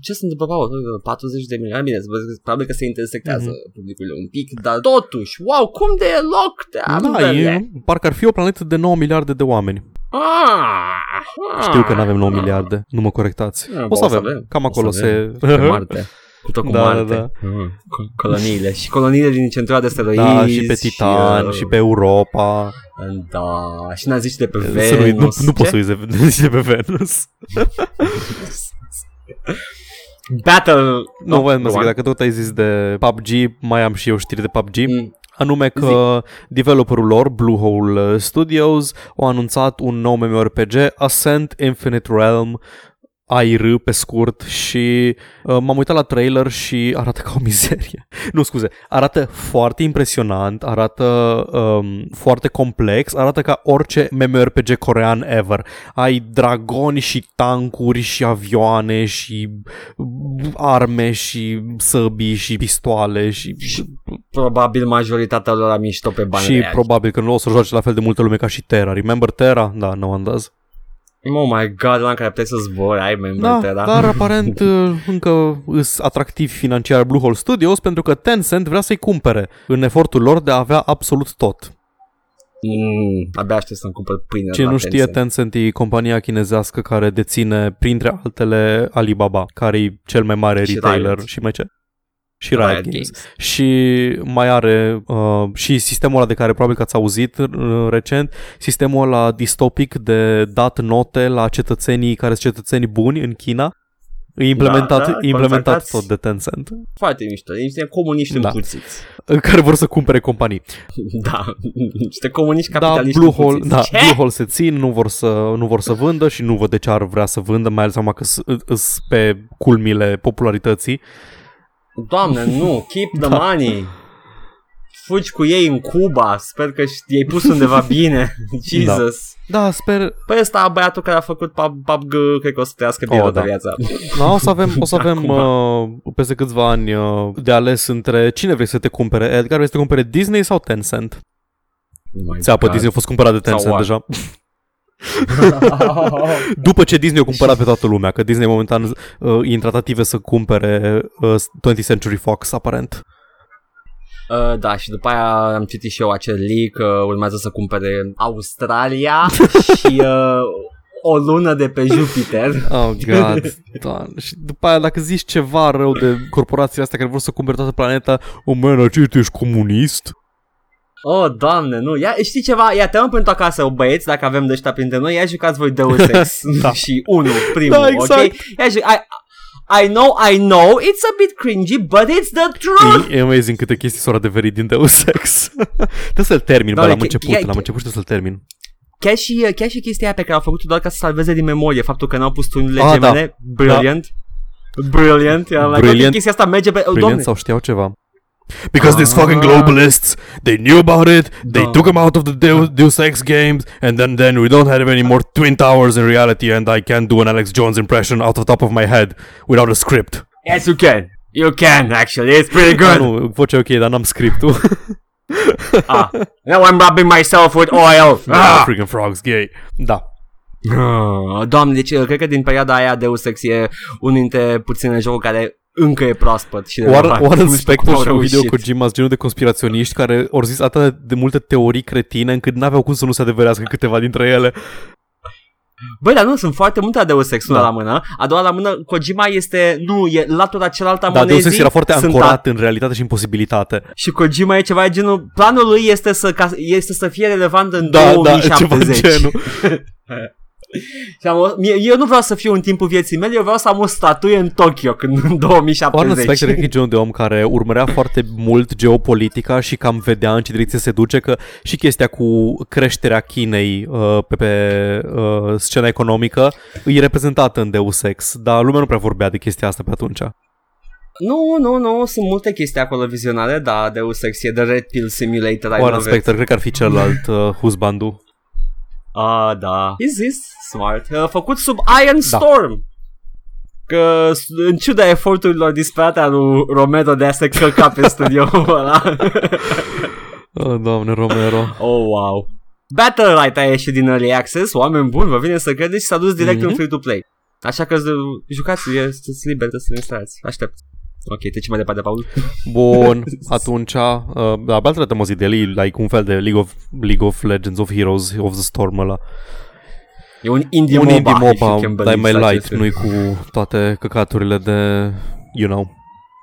ce se întâmplă, Paul? 40 de milioane, bine, probabil că se intersectează mm-hmm. publicul un pic, dar totuși, wow, cum de e loc de Da, e, parcă ar fi o planetă de 9 miliarde de oameni. Ah, Știu că nu avem 9 miliarde, nu mă corectați. Ah, o să avem, avem. cam acolo o să avem. se... Pe Marte. <laughs> Cu tot cu Da, Marte. da, da. Mm, co- coloniile. Și coloniile din centura de asteroizi. Da, și pe Titan, și, uh, și pe Europa. Da, și naziști de pe Să Venus. nu, nu, nu poți Ce? să uiți <laughs> de pe Venus. Battle. Nu, Oh, voiam să go zic, on. dacă tot ai zis de PUBG, mai am și eu știri de PUBG. Mm. Anume că developerul lor, Bluehole Studios, a anunțat un nou MMORPG, Ascent Infinite Realm, AIR pe scurt și uh, m-am uitat la trailer și arată ca o mizerie. <laughs> nu, scuze, arată foarte impresionant, arată um, foarte complex, arată ca orice MMORPG corean ever. Ai dragoni și tancuri și avioane și arme și săbii și pistoale și, Probabil majoritatea lor a mișto pe bani și reali. probabil că nu o să joace la fel de multă lume ca și Terra. Remember Terra? Da, no one does. Oh my god, la care puteai să zbori, ai member Da, da? dar aparent <laughs> uh, încă îs atractiv financiar Bluehole Studios pentru că Tencent vrea să-i cumpere în efortul lor de a avea absolut tot. Mm, abia aștept să-mi cumpăr pâine Cine la nu știe, Tencent. Tencent e compania chinezească care deține, printre altele, Alibaba, care e cel mai mare Și retailer Riot. și mai ce? Și Riot, Riot Games. Games. Și mai are uh, și sistemul ăla de care probabil că ați auzit uh, recent, sistemul ăla distopic de dat note la cetățenii care sunt cetățenii buni în China. E implementat, da, e implementat contractați. tot de Tencent, Foarte mișto, niște comuniști Da. împuțiți. care vor să cumpere companii. <laughs> Da, niște comuniști Da, capitaliști Bluehole, împuțiți. da, Ce? Bluehole se țin, nu vor, să, nu vor să vândă și nu văd de ce ar vrea să vândă, mai ales acum că sunt pe culmile popularității. Doamne, <laughs> nu, keep the Da. money. Fugi cu ei în Cuba, sper că ș- i-ai pus undeva <laughs> bine. Jesus. Da, sper, Păi ăsta băiatul care a făcut PUB- PUBG, cred că o să trăiască bine Oh, toată da. viața. <laughs> da, o să avem, o să avem Acum. uh, peste câțiva ani uh, de ales între cine vrei să te cumpere, Edgar vrei să te cumpere Disney sau Tencent? Oh my Țeapă, God. Disney a fost cumpărat de Tencent what? deja. <laughs> După ce Disney a cumpărat pe toată lumea, că Disney momentan uh, e în tratative să cumpere uh, 20th Century Fox, aparent. Uh, da, și după aia am citit și eu acel leak că urmează să cumpere Australia <laughs> și uh, o lună de pe Jupiter. Oh, God. Doamne. Și după aia, dacă zici ceva rău de corporațiile astea care vor să cumpere toată planeta, o mână, ce tu ești comunist? Oh, doamne, nu. Ia, știi ceva? Ia, te pentru acasă, o băieți, dacă avem de ăștia printre noi, ia jucați voi Deus <laughs> Ex Da. <laughs> și unul, primul, Da, exact. ok? Ia, ju- ai, I know, I know, it's a bit cringy, but it's the truth! E, e amazing câte chestii s-au adeverit din Deus Ex. <laughs> trebuie să-l termin, bă, Doamne, l-am chi- început, chi- l-am început și trebuie să-l termin. Chiar și, chiar și chestia aia pe care au făcut-o doar ca să salveze din memorie faptul că n-au pus tunile Ah, da. gemene. Brilliant. Brilliant. Yeah, like, Brilliant. ok, chestia asta merge pe... Brilliant Doamne, sau știau ceva. Because these Ah. fucking globalists, they knew about it, they Da. took them out of the Deus, Deus Ex games, and then, then we don't have any more Twin Towers in reality, and I can't do an Alex Jones impression out of the top of my head without a script. yes you can. You can, actually. It's pretty Ah, good. nu, vocea e ok, dar n-am scriptul. ah. Now I'm rubbing myself with oil. ah. <laughs> Ah. Freaking frogs gay. Da. Ah, Doamne, deci uh, cred că din perioada aia Deus Ex e unul dintre puține jocuri care încă e proaspăt și Warren, relevant. Warren Nu știu cum Spector au și un video reușit. Kojima sunt genul de conspiraționiști care au zis atât de multe teorii cretine încât n-aveau cum să nu se adeverească câteva dintre ele. Băi, dar nu, sunt foarte multe la Deus Ex, una Da. la mână. A doua la mână, Kojima este, nu, e latura cealaltă a Da, monezii. Deus Ex era foarte Sunt ancorat în realitate și în posibilitate. Și Kojima e ceva de genul Planul lui este să, ca, este să fie relevant în Da, da, 2070 ceva genul. <laughs> și am, mie, Eu nu vreau să fiu în timpul vieții mele Eu vreau să am o statuie în Tokyo Când în Warren 2070 Spector cred că e genul de om care urmărea foarte mult geopolitica și cam vedea în ce direcție se duce că și chestia cu creșterea Chinei uh, pe, pe uh, scena economică e reprezentată în Deus Ex, dar lumea nu prea vorbea de chestia asta pe atunci. Nu, nu, nu Sunt multe chestii acolo vizionare Da, Deus Ex e The Red Pill Simulator I Warren love it. Spector cred că ar fi celălalt uh, husbandu. Ah, da. Is this smart? Uh, făcut sub Iron Da. Storm. Că s- în ciuda eforturilor disperate al lui Romero de a se călca pe studioul <laughs> ăla. Oh, doamne, Romero. oh, wow. Battle Light a ieșit din Early Access, oameni buni, vă vine să credeți și s-a dus direct Mhm. în free-to-play. Așa că z- jucați, e- sunteți liberi de să le instalați. Aștept. Ok, trecem mai departe, Paul. <laughs> Bun, atunci, uh, da, Battle Royale zi de like un fel de League of, League of Legends of Heroes of the Storm ăla. E un indie un MOBA, indie if you MOBA, can dar e believe mai such a light, thing. nu-i cu toate căcaturile de, you know.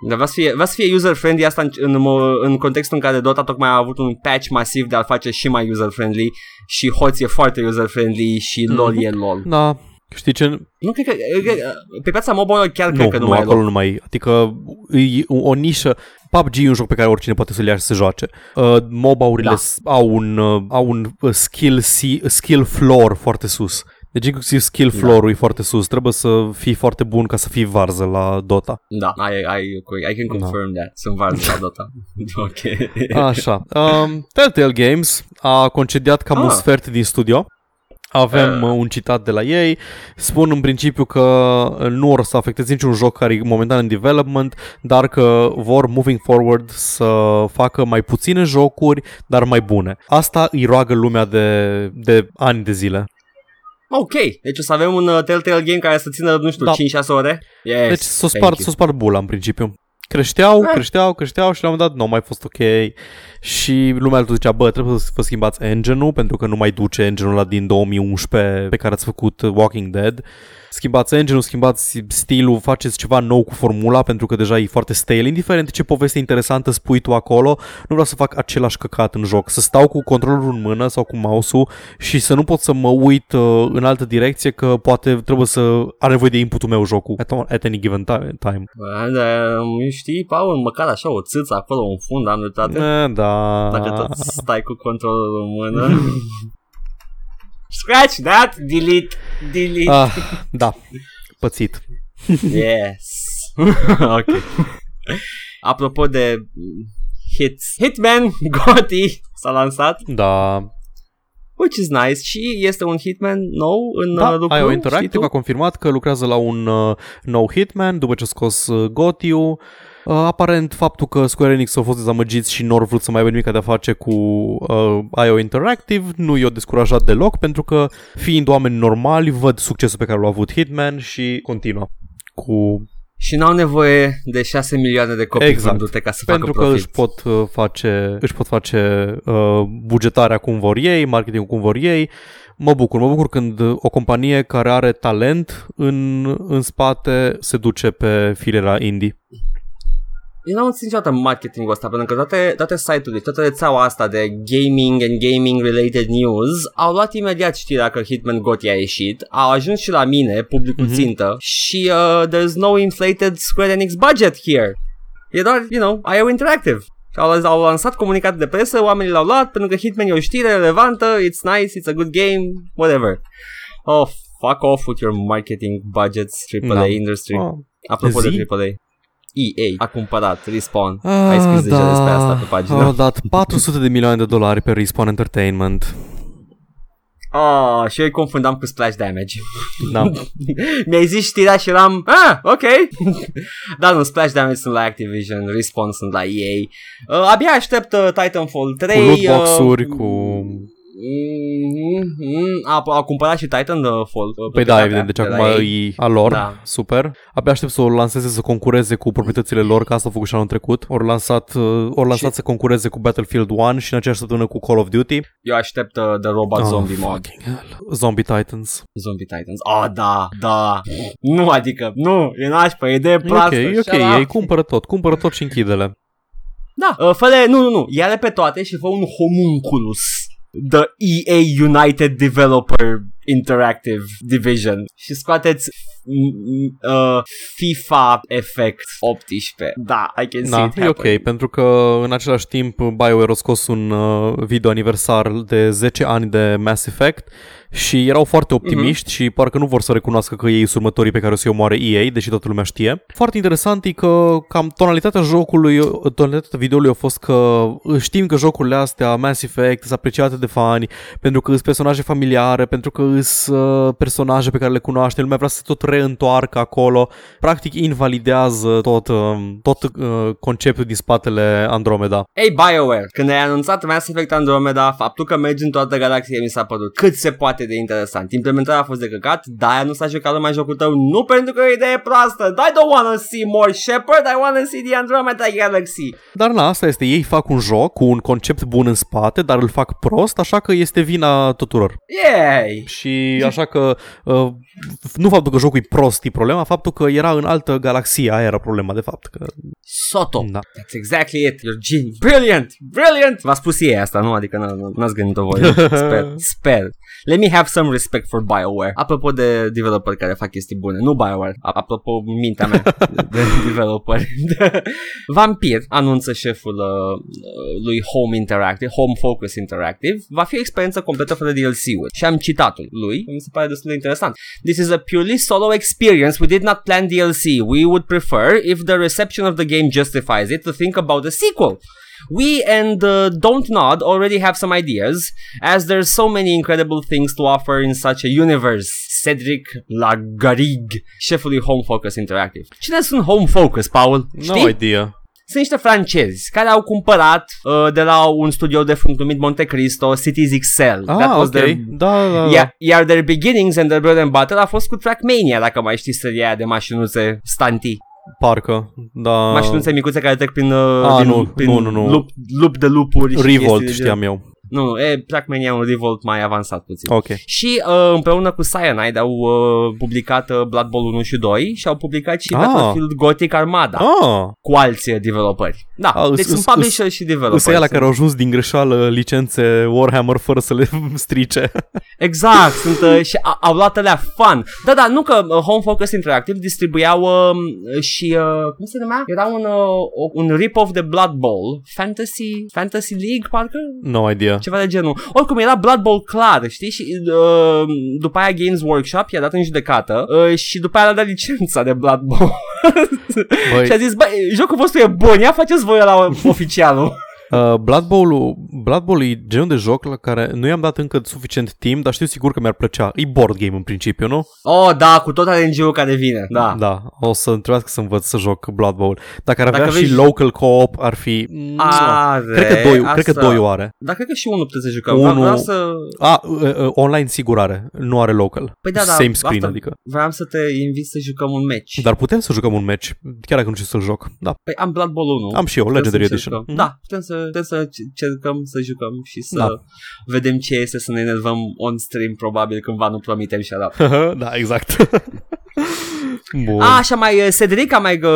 Dar vrea să fie, vrea să fie user-friendly asta în, în, mo- în contextul în care Dota tocmai a avut un patch masiv de a-l face și mai user-friendly și Hoț e foarte user-friendly și LOL Mhm. e LOL. Da, știi ce? Nu cred că, cred că pe piața mobile chiar Nu, cred că nu, nu, mai e acolo loc. nu mai Adică e o, o nișă PUBG e un joc pe care oricine poate să-l ia și să joace. Uh, MOBA-urile Da. s- au un, uh, au un uh, skill, si, skill floor foarte sus. Deci inclusiv skill Da. floor-ul e foarte sus. Trebuie să fii foarte bun ca să fii varză la Dota. Da, I, I, I can confirm that. Sunt varză la Dota. <laughs> ok. Așa. Um, Telltale Games a concediat cam un Ah. sfert din studio. Avem Ah. uh. un citat de la ei. Spun în principiu că nu or să afecteze niciun joc care e momentan în development, dar că vor moving forward să facă mai puține jocuri, dar mai bune. Asta îi roagă lumea de, de ani de zile. ok, deci o să avem un uh, Telltale game care să țină, nu știu, Da. 5-6 ore? Yes, Deci s-o thank spart, you. s-o spart bula în principiu. Creșteau, Ah. creșteau, creșteau și la un moment dat nu au mai fost ok și lumea tot zicea, bă, trebuie să vă schimbați engine-ul pentru că nu mai duce engine-ul ăla din 2011 pe care ați făcut Walking Dead. Schimbați engine-ul, schimbați stilul, faceți ceva nou cu formula pentru că deja e foarte stale. Indiferent ce poveste interesantă spui tu acolo, nu vreau să fac același căcat în joc. Să stau cu controllerul în mână sau cu mouse-ul și să nu pot să mă uit uh, în altă direcție că poate trebuie să are nevoie de inputul meu jocul at, at any given ti- time. Bă, dar, știi, Paul, măcar așa o țâță acolo în fund am dreptate. Eh, Da. Dacă tot stai cu controlul în mână. <laughs> Scratch that, delete, delete. Ah, da, pățit. Yes. <laughs> ok. Apropo de mm, hits, Hitman Gotti s-a lansat, Da, which is nice și este un Hitman nou în da uh, lucru. IO știi Interactive tu? a confirmat că lucrează la un uh, nou Hitman după ce a scos uh, Gotiu. Uh, aparent faptul că Square Enix au fost dezamăgiți și nu au vrut să mai aibă nimic de a face cu uh, IO Interactive nu i-au descurajat deloc pentru că fiind oameni normali văd succesul pe care l-a avut Hitman și continuă cu Și n-au nevoie de 6 milioane de copii Exact. vândute ca să pentru facă că profit. își pot uh, face, își pot face uh, bugetarea cum vor ei, marketingul cum vor ei. Mă bucur, mă bucur când o companie care are talent în, în spate se duce pe filiera indie. Eu n-am înțeles niciodată marketingul ăsta, pentru că toate, toate site-urile, toată rețeaua asta de gaming and gaming-related news au luat imediat știrea că Hitman GOTY a ieșit, au ajuns și la mine, publicul Mhm. mm-hmm. țintă, și uh, there's no inflated Square Enix budget here. E doar, you know, IO Interactive. Și Au, au lansat comunicat de presă, oamenii l-au luat pentru că Hitman e o știre relevantă, it's nice, it's a good game, whatever. Oh, fuck off with your marketing budgets, AAA Da. industry. Ah. Apropo Zi? de AAA. EA a cumpărat Respawn. Ai scris Ah, deja despre asta pe pagină. Au dat 400 de milioane de dolari pe Respawn Entertainment. Oh, și eu îi confundam cu Splash Damage. Da. <laughs> Mi-ai zis știrea și eram, ah, ok. <laughs> Dar nu, Splash Damage sunt la Activision, Respawn sunt la EA. Uh, abia aștept uh, Titanfall 3. Cu lootbox-uri, uh, cu... Mm-hmm. A, a cumpărat și Titanfall. uh, Păi da, evident, deci de la acum ei. e a lor, Da. super. Abia aștept să o lanseze să concureze cu proprietățile lor, ca asta au făcut și anul trecut. Ori lansat, uh, ori lansat Și- să concureze cu Battlefield 1 și în aceeași săptămână cu Call of Duty. Eu aștept uh, The Robot Zombie mod. fucking hell. Zombie Titans. Zombie Titans. Oh, da, da. Nu, adică, nu, e nașpa, e de E ok, proastă. e ok, shut up. ei cumpără tot, cumpără tot și închide-le. Da, uh, fă nu, nu, nu, ia-le pe toate și fă un homunculus. The EA United Developer Interactive Division și scoateți mm, uh, FIFA Effect 18. Da, I can see Da, it e ok, happening. pentru că în același timp BioWare a scos un uh, video aniversar de 10 ani de Mass Effect și erau foarte optimiști și parcă nu vor să recunoască că ei sunt următorii pe care o să-i omoare EA, deși toată lumea știe. Foarte interesant e că cam tonalitatea jocului, tonalitatea videoului a fost că știm că jocurile astea, Mass Effect, sunt apreciate de fani, pentru că sunt personaje familiare, pentru că sunt uh, personaje pe care le cunoaște, lumea vrea să tot reîntoarcă acolo. Practic invalidează tot, uh, tot uh, conceptul din spatele Andromeda. Hey BioWare, când ai anunțat Mass Effect Andromeda, faptul că mergi în toată galaxia mi s-a părut cât se poate de interesant. Implementarea a fost de căcat, de-aia nu s-a jucat lumea jocul tău, nu pentru că e o idee proastă. I don't wanna see more Shepard, I wanna see the Andromeda Galaxy. Dar na, asta este, ei fac un joc cu un concept bun în spate, dar îl fac prost, așa că este vina tuturor. Yay! Și așa că uh, nu faptul că jocul e prost e problema, faptul că era în altă galaxie, aia era problema de fapt. Că, Soto. da. That's exactly it. You're genius. Brilliant. Brilliant. V-a spus ei asta, nu? Adică n- n-ați gândit-o voi. <laughs> Sper. Sper. Let me have some respect for BioWare. Apropo de developer care fac chestii bune. Nu BioWare. A- Apropo mintea mea <laughs> de developer. <laughs> Vampir anunță șeful uh, lui Home Interactive, Home Focus Interactive. Va fi o experiență completă fără DLC-uri. Și am citatul lui. Mi se pare destul de interesant. This is a purely solo experience. We did not plan DLC. We would prefer, if the reception of the game justifies it, to think about a sequel. We and uh, Don't Nod already have some ideas, as there's so many incredible things to offer in such a universe. Cedric Lagarig, șefului Home Focus Interactive. Cine sunt Home Focus, Paul? Știi? No idea. Sunt niște francezi care au cumpărat uh, de la un studio de func numit Monte Cristo, Cities XL. Ah, ok. their Da, da, da. iar, iar their beginnings and their bread and butter a fost cu Trackmania, dacă mai știți seria aia de mașinuțe stanti. Parcă, da. Mașinuțe micuțe care trec prin, uh, Ah, prin, nu, prin nu, nu, nu. Lup, lup de lupuri. și Revolt chestii de știam genul. eu. Nu, nu, e Trackmania e un Revolt mai avansat puțin. Ok. Și uh, împreună cu Cyanide au uh, publicat uh, Blood Bowl 1 și 2 și au publicat și Ah. Battlefield Gothic Armada Ah, cu alți uh, developeri. Da, Ah, deci îs- sunt îs- publisher și developeri. Îs ăia la Sunt- care au ajuns din greșeală licențe Warhammer fără să le <laughs> strice. Exact, sunt uh, și a, au luat alea fun. Da, da, nu că uh, Home Focus Interactive distribuiau uh, și uh, cum se numea? Era un uh, un rip-off de Blood Bowl, Fantasy Fantasy League parcă, No idea. Ceva de genul. Oricum era Blood Bowl clar, știi? Și uh, după aia Games Workshop i-a dat în judecată uh, și după aia a dat licența de Blood Bowl. Băi, <laughs> și a zis, băi, jocul vostru e bun, ia faceți voi la oficialul. Uh, Blood Bowl-ul, Blood Bowl e genul de joc la care nu i-am dat încă suficient timp, dar știu sigur că mi-ar plăcea. E board game în principiu, nu? oh, da, cu tot RNG-ul care vine, da. Da, o să trebuiască să învăț să joc Blood Bowl. Dacă ar avea Dacă și vezi- local co-op, ar fi... Are, cred că doi, cred că asta- doi o are. Dar cred că și unul puteți să jucăm. Unul- Vreau să... A, uh, uh, online sigur are, nu are local. Păi da, da, Same screen, asta- adică. Vreau să te invit să jucăm un match. Dar putem să jucăm un match, chiar dacă nu știu să-l joc. Da, Păi am Blood Bowl 1. am și eu, Putem Legendary să Edition. încercăm. Mhm. Da, putem să, putem să c- cercăm să jucăm și să Da. vedem ce este să ne enervăm on stream probabil cândva nu promitem și da. <laughs> da, exact. <laughs> Bun. A, așa mai, uh, Cedric a mai uh,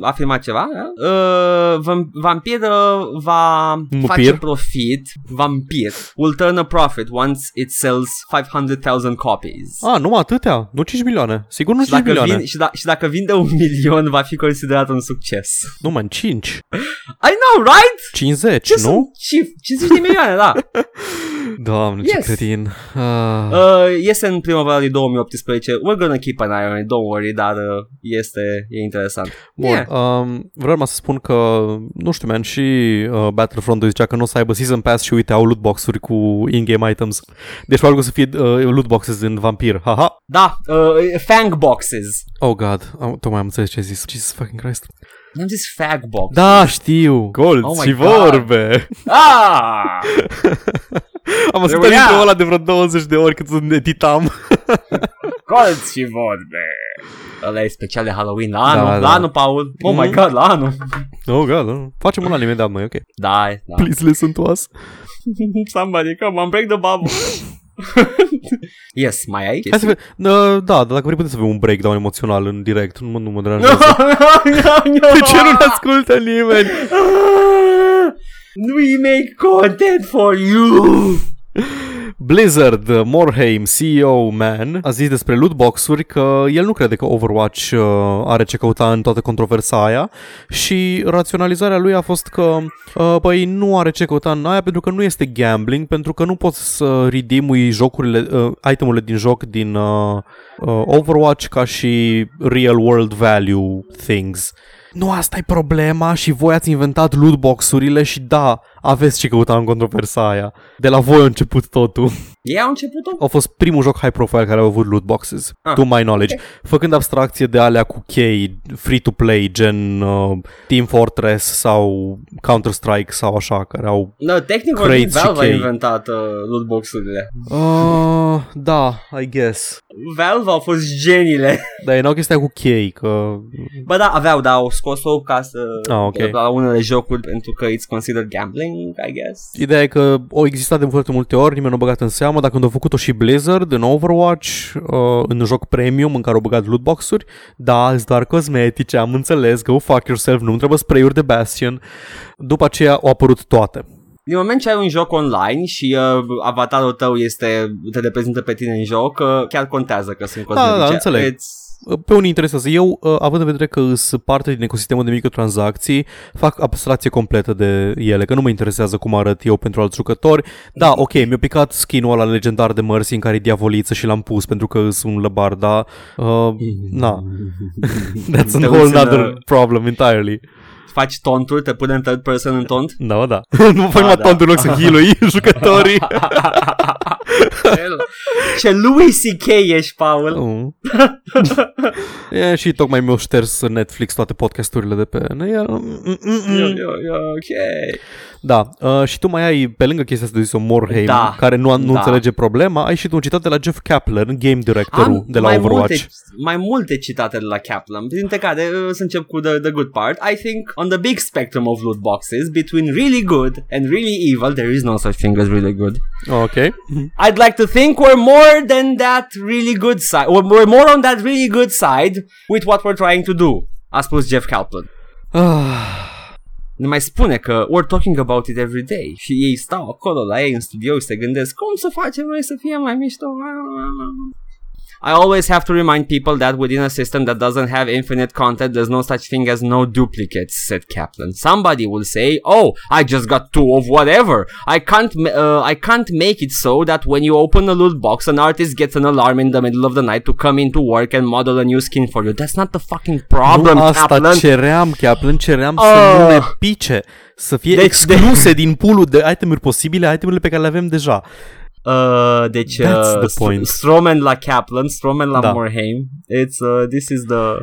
afirmat ceva. da? Uh, vam- vampir uh, va Mupir. face profit. Vampir will turn a profit once it sells 500,000 copies. A, numai atâtea? Nu 5 milioane. Sigur nu și, 5 dacă milioane. vin, și, da, și dacă vinde un milion, va fi considerat un succes. Nu, man, 5. I know, right? 50, Ce nu? sunt? Cif- 50 de milioane, da. <laughs> Doamne, ce Yes. cretin. Ah. Uh, iese în primăvara lui 2018. We're gonna keep an eye on it, don't worry, dar uh, este e interesant. Bun, Yeah. um, vreau numai să spun că, nu știu, man, și uh, Battlefront 2 zicea că nu o să aibă Season Pass și uite, au loot box-uri cu in-game items. Deci probabil că o să fie uh, loot boxes în Vampir. Haha. Da, uh, fang boxes. Oh, God. Am, tocmai am înțeles ce ai zis. Jesus fucking Christ. N-am zis fag box. Da, știu. Gold Oh my și God. vorbe. Ah! <laughs> Am ascultat Trebuia. intro ăla de vreo 20 de ori cât sunt editam. <laughs> Colți și vorbe. Ăla e special de Halloween. La anul, Da, la da. anul, Paul. Oh my Mm. god, la anul. Oh, God. da. Facem un anime de noi, ok. Da, da. Please listen to us. <laughs> Somebody come and break the bubble. <laughs> yes, mai ai Hai să chestii? vedem. Uh, da, dar dacă vrei putem să avem un breakdown emoțional în direct. Nu mă, nu mă <laughs> No, deranjează. no, no. De ce nu ne ascultă nimeni? Ah, We make content for you. <laughs> Blizzard, uh, Morhaime, CEO man, a zis despre lootbox-uri că el nu crede că Overwatch uh, are ce căuta în toată controversa aia și raționalizarea lui a fost că uh, băi, nu are ce căuta în aia pentru că nu este gambling, pentru că nu poți să redeemui jocurile, uh, itemurile din joc din uh, uh, Overwatch ca și real world value things. Nu asta e problema și voi ați inventat lootbox-urile și da, aveți ce căuta în controversa aia. De la voi a început totul. Ei au început-o? A fost primul joc high profile care a avut loot boxes, Ah, to my knowledge, făcând abstracție de alea cu chei free-to-play, gen uh, Team Fortress sau Counter-Strike sau așa, care au... No, tehnic vorbind, Crates și Valve a chei. inventat uh, lootbox-urile. Uh, da, I guess. Valve au fost geniile. <laughs> Dar e o chestia cu chei, că... Bă, da, aveau, da, au scos-o ca să... Ah, ok. La unele jocuri pentru că it's considered gambling, I guess. Ideea e că au existat de foarte multe ori, nimeni nu a băgat în seamă, dar când au făcut-o și Blizzard în Overwatch, uh, în joc premium în care au băgat lootbox-uri, da, sunt doar cosmetice, am înțeles, go fuck yourself, nu trebuie spray-uri de Bastion. După aceea au apărut toate. Din moment ce ai un joc online și uh, avatarul tău este te reprezintă pe tine în joc, uh, chiar contează că sunt Da, da, cosmetice. înțeleg. It's... Pe unii interesează. Eu, uh, având în vedere că sunt parte din ecosistemul de microtransacții, fac abstracție completă de ele, că nu mă interesează cum arăt eu pentru alți jucători. Da, ok, mi-a picat skin-ul ăla legendar de Mercy în care e diavoliță și l-am pus pentru că sunt un lăbar, dar uh, na, <laughs> that's a Te whole uiți în, other uh, problem entirely. Faci tonturi, te pune în third person în tont? Da, da. <laughs> nu fac Da, numai da. tot în loc să <laughs> healui <laughs> jucătorii. Ce Louis C.K. ești, Paul. Mm. e, și tocmai mi-au șters Netflix toate podcasturile de pe... Mm, mm, mm. Yo, yo, yo, ok. Da, uh, și tu mai ai, pe lângă chestia asta de zis-o Morhaime, Da, care nu, nu da. înțelege problema, ai și tu un citat de la Jeff Kaplan, game directorul Am de la mai Overwatch. Multe, mai multe citate de la Kaplan, dintre care uh, să încep cu the, the good part. I think on the big spectrum of loot boxes, between really good and really evil, there is no such thing as really good. Oh, ok. <laughs> I'd like to think we're more than that really good side. We're more on that really good side with what we're trying to do. A spus Jeff Kaplan. Ne mai spune că we're talking about it every day și ei stau acolo la ei în studio și se gândesc cum să facem noi să fie mai mișto. I always have to remind people that within a system that doesn't have infinite content, there's no such thing as no duplicates, said Kaplan. Somebody will say, "Oh, I just got two of whatever. I can't, ma- uh, I can't make it so that when you open a loot box, an artist gets an alarm in the middle of the night to come into work and model a new skin for you. That's not the fucking problem, nu asta Kaplan. ceream, Kaplan, ceream să Ah. nu ne pice, să fie Deci- excluse din poolul de itemuri posibile, itemele pe care le avem deja. Uh, deci That's uh, the point. Stro- Strowman la Kaplan, Strowman la Da. Morhaime. It's uh, this is the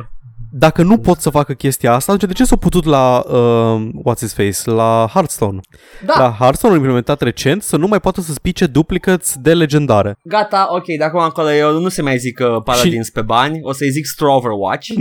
Dacă nu pot să facă chestia asta, atunci de ce s-a putut la, uh, what's his face, la Hearthstone? Da. La Hearthstone au implementat recent să nu mai poată să spice duplicates de legendare. Gata, ok, de acum încolo eu nu se mai zic uh, Paladins pe bani, o să-i zic Stroverwatch. <laughs>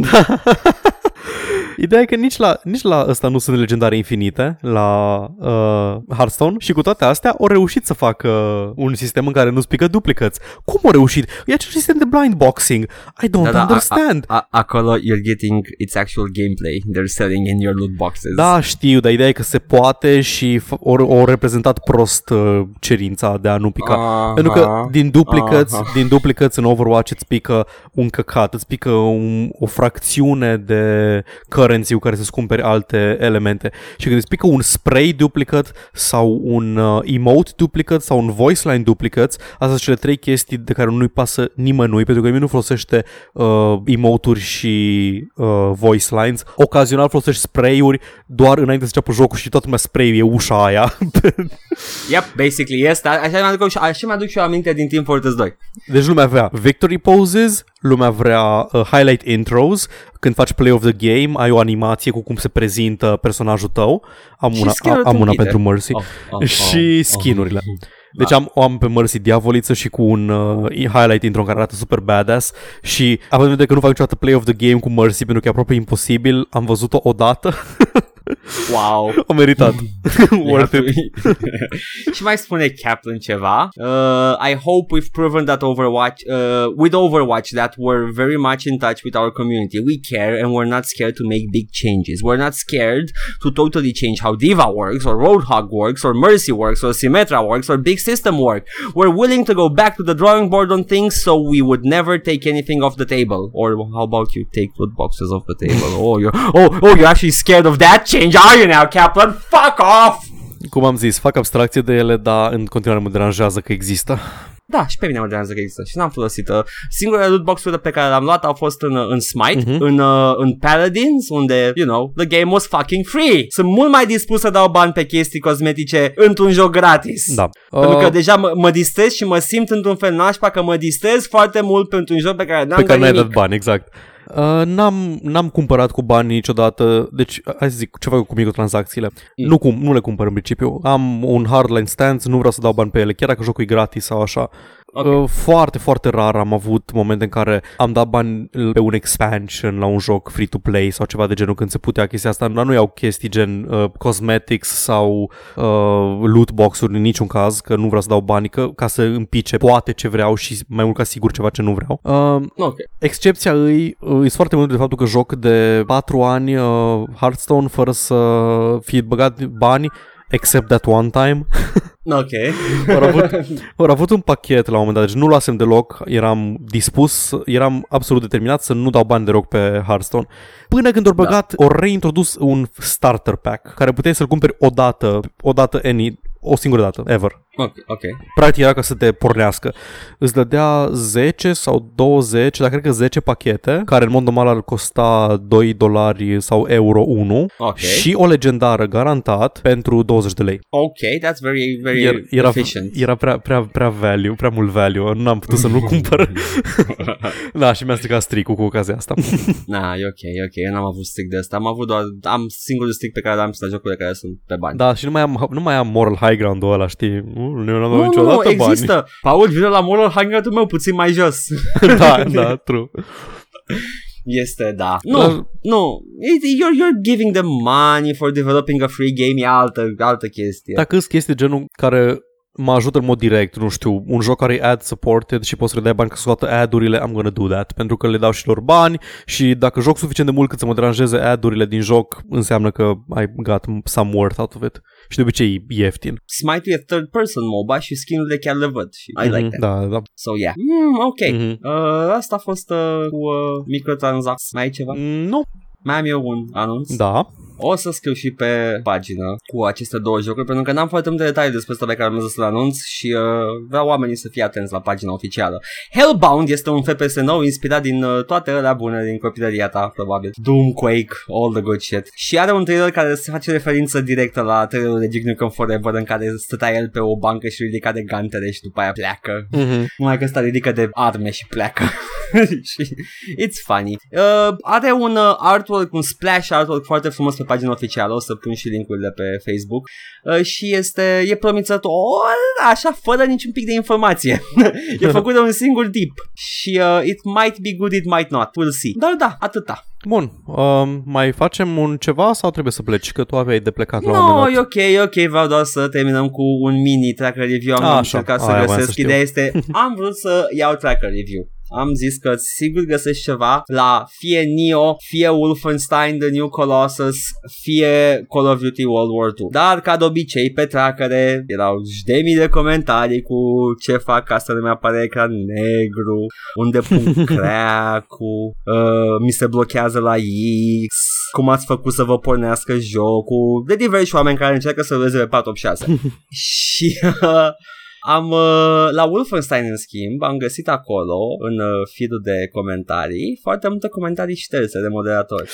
Ideea e că nici la, nici la ăsta nu sunt legendare infinite, la uh, Hearthstone, și cu toate astea au reușit să facă un sistem în care nu spică duplicates. Cum au reușit? E acel sistem de blind boxing. I don't Da, da, a- understand. A, a, acolo you're getting its actual gameplay. They're selling in your loot boxes. Da, știu, dar ideea e că se poate și f- au, au reprezentat prost uh, cerința de a nu pica. Aha, Pentru că din duplicates, aha. din duplicates în Overwatch îți pică un căcat, îți pică un, o fracțiune de currency cu care să-ți cumperi alte elemente. Și când îți pică un spray duplicate sau un uh, emote duplicate sau un voice line duplicate, astea sunt cele trei chestii de care nu-i pasă nimănui, pentru că nimeni nu folosește uh, emote-uri și uh, voice lines. Ocazional folosești spray-uri doar înainte să înceapă jocul și toată lumea spray e ușa aia. <laughs> Yep, basically este. Așa mi-aduc, și- așa mi-aduc și eu aminte din Team Fortress 2. Deci lumea vrea victory poses, lumea vrea uh, highlight intros, când faci play of the game ai o animație cu cum se prezintă personajul tău. Am Și una, skin-uri am una închide. pentru Mercy. Oh, oh, și oh, skin-urile. oh. <laughs> Deci am, o am pe Mercy diavoliță și cu un uh, highlight intro care arată super badass și având în vedere că nu fac niciodată play of the game cu Mercy pentru că e aproape imposibil, am văzut-o odată, <laughs> Wow. o meritat. <laughs> Worth it. <laughs> și mai spune Kaplan ceva. Uh, I hope we've proven that Overwatch, uh, with Overwatch, that we're very much in touch with our community. We care and we're not scared to make big changes. We're not scared to totally change how Diva works, or Roadhog works, or Mercy works, or Symmetra works, or Big System work. We're willing to go back to the drawing board on things, so we would never take anything off the table. Or how about you take loot boxes off the table? <laughs> oh, you're oh oh you're actually scared of that change, are you now, Kaplan? Fuck off! Cum am zis, fac abstracție de ele, dar în continuare mă deranjează că există. Da, și pe mine mă deranjează că există și n-am folosit. Uh, singurele loot box-urile pe care le-am luat au fost în, uh, în Smite, Mhm. în, uh, în Paladins, unde, you know, the game was fucking free. Sunt mult mai dispus să dau bani pe chestii cosmetice într-un joc gratis. Da. Pentru că Uh, deja mă, mă distrez și mă simt într-un fel nașpa că mă distrez foarte mult pentru un joc pe care n-am pe care dat n-ai dat nimic. bani, exact. Uh, n-am, n-am cumpărat cu bani niciodată, deci hai să zic ce fac eu cu microtransacțiile. Mm. Nu, cum, nu le cumpăr în principiu. Am un hardline stance, nu vreau să dau bani pe ele, chiar dacă jocul e gratis sau așa. Ok. Uh, foarte, foarte rar am avut momente în care am dat bani pe un expansion la un joc free-to-play sau ceva de genul când se putea chestia asta. Dar nu iau chestii gen uh, cosmetics sau uh, loot box-uri în niciun caz, că nu vreau să dau bani, că, ca să împice poate ce vreau și mai mult ca sigur ceva ce nu vreau. Uh, Ok. Excepția îi, îi foarte mult de faptul că joc de 4 ani uh, Hearthstone fără să fie băgat bani except that one time. <laughs> Ok. <laughs> Au avut, au avut un pachet la un moment dat, deci nu luasem deloc, eram dispus, eram absolut determinat să nu dau bani deloc pe Hearthstone. Până când au băgat, au reintrodus un starter pack care puteai să-l cumperi o dată, o dată any, o singură dată, ever. Ok. Ok. Practic era ca să te pornească. Îți dădea 10 sau 20, dar cred că 10 pachete, care în mod normal ar costa 2 dolari sau euro 1 Ok. și o legendară garantat pentru 20 de lei. Ok, that's very, very Era, era, efficient. era prea, prea, prea value, prea mult value. Nu am putut să nu <laughs> cumpăr. <laughs> da, și mi-a stricat stricul cu ocazia asta. Na, <laughs> e ok, e ok. Eu n-am avut stick de asta. Am avut doar... Am singurul stick pe care l-am la jocurile care sunt pe bani. da, și nu mai am, nu mai am moral high ground-ul ăla, știi? Nu, nu am nu, dat nu, niciodată nu, bani. există. Paul, vine la moral hangout meu puțin mai jos. <laughs> da, <laughs> da, true. Este, da. Nu, Dar- nu. It, you're, you're giving them money for developing a free game. E altă, altă chestie. Dacă sunt chestii genul care mă ajută în mod direct, nu știu, un joc care e ad supported și poți să le dai bani ca să scoată ad-urile, I'm gonna do that, pentru că le dau și lor bani și dacă joc suficient de mult cât să mă deranjeze ad-urile din joc, înseamnă că I got some worth out of it. Și de obicei e ieftin. Smite e third person MOBA și skin-urile chiar le văd. Și I like Mhm, that. Da, da. So, yeah. Mm, ok. Mhm. Uh, asta a fost uh, cu uh, microtransacții. Mai ai ceva? Mm, Nu, Mai am eu un anunț. da. O să scriu și pe pagină cu aceste două jocuri pentru că n-am foarte multe detalii despre asta pe care am zis să le anunț și uh, vreau oamenii să fie atenți la pagina oficială. Hellbound este un FPS nou inspirat din uh, toate alea bune din copilăria ta, probabil. Doom, Quake, all the good shit. Și are un trailer care se face referință directă la trailerul de Duke Nukem Forever în care stătea el pe o bancă și ridica de gantere și după aia pleacă. Mhm. Numai că ăsta ridică de arme și pleacă. <laughs> și it's funny. Uh, are un uh, artwork, un splash artwork foarte frumos pe pagina oficială. O să pun și linkurile pe Facebook. Uh, și este, e promițător, așa, fără niciun pic de informație. <laughs> e făcut de un singur tip. Și uh, it might be good, it might not. We'll see. Dar da, atâta. Bun, um, mai facem un ceva sau trebuie să pleci? Că tu aveai de plecat la un No, moment e dat. ok, e ok, vreau doar să terminăm cu un mini tracker review. Am A, așa, încercat să aia voiam găsesc. să știu. Ideea este, am vrut să iau tracker review. Am zis că sigur găsesc ceva la fie Neo, fie Wolfenstein The New Colossus, fie Call of Duty World War 2. Dar ca de obicei pe trackere erau mii de comentarii cu ce fac ca să nu mi apare ecran negru, unde pun <laughs> crack-ul, uh, mi se blochează la X, cum ați făcut să vă pornească jocul, de diversi oameni care încearcă să rezolve pe top 6. și uh, am uh, la Wolfenstein în schimb am găsit acolo în uh, feed-ul de comentarii foarte multe comentarii șterse de moderatori.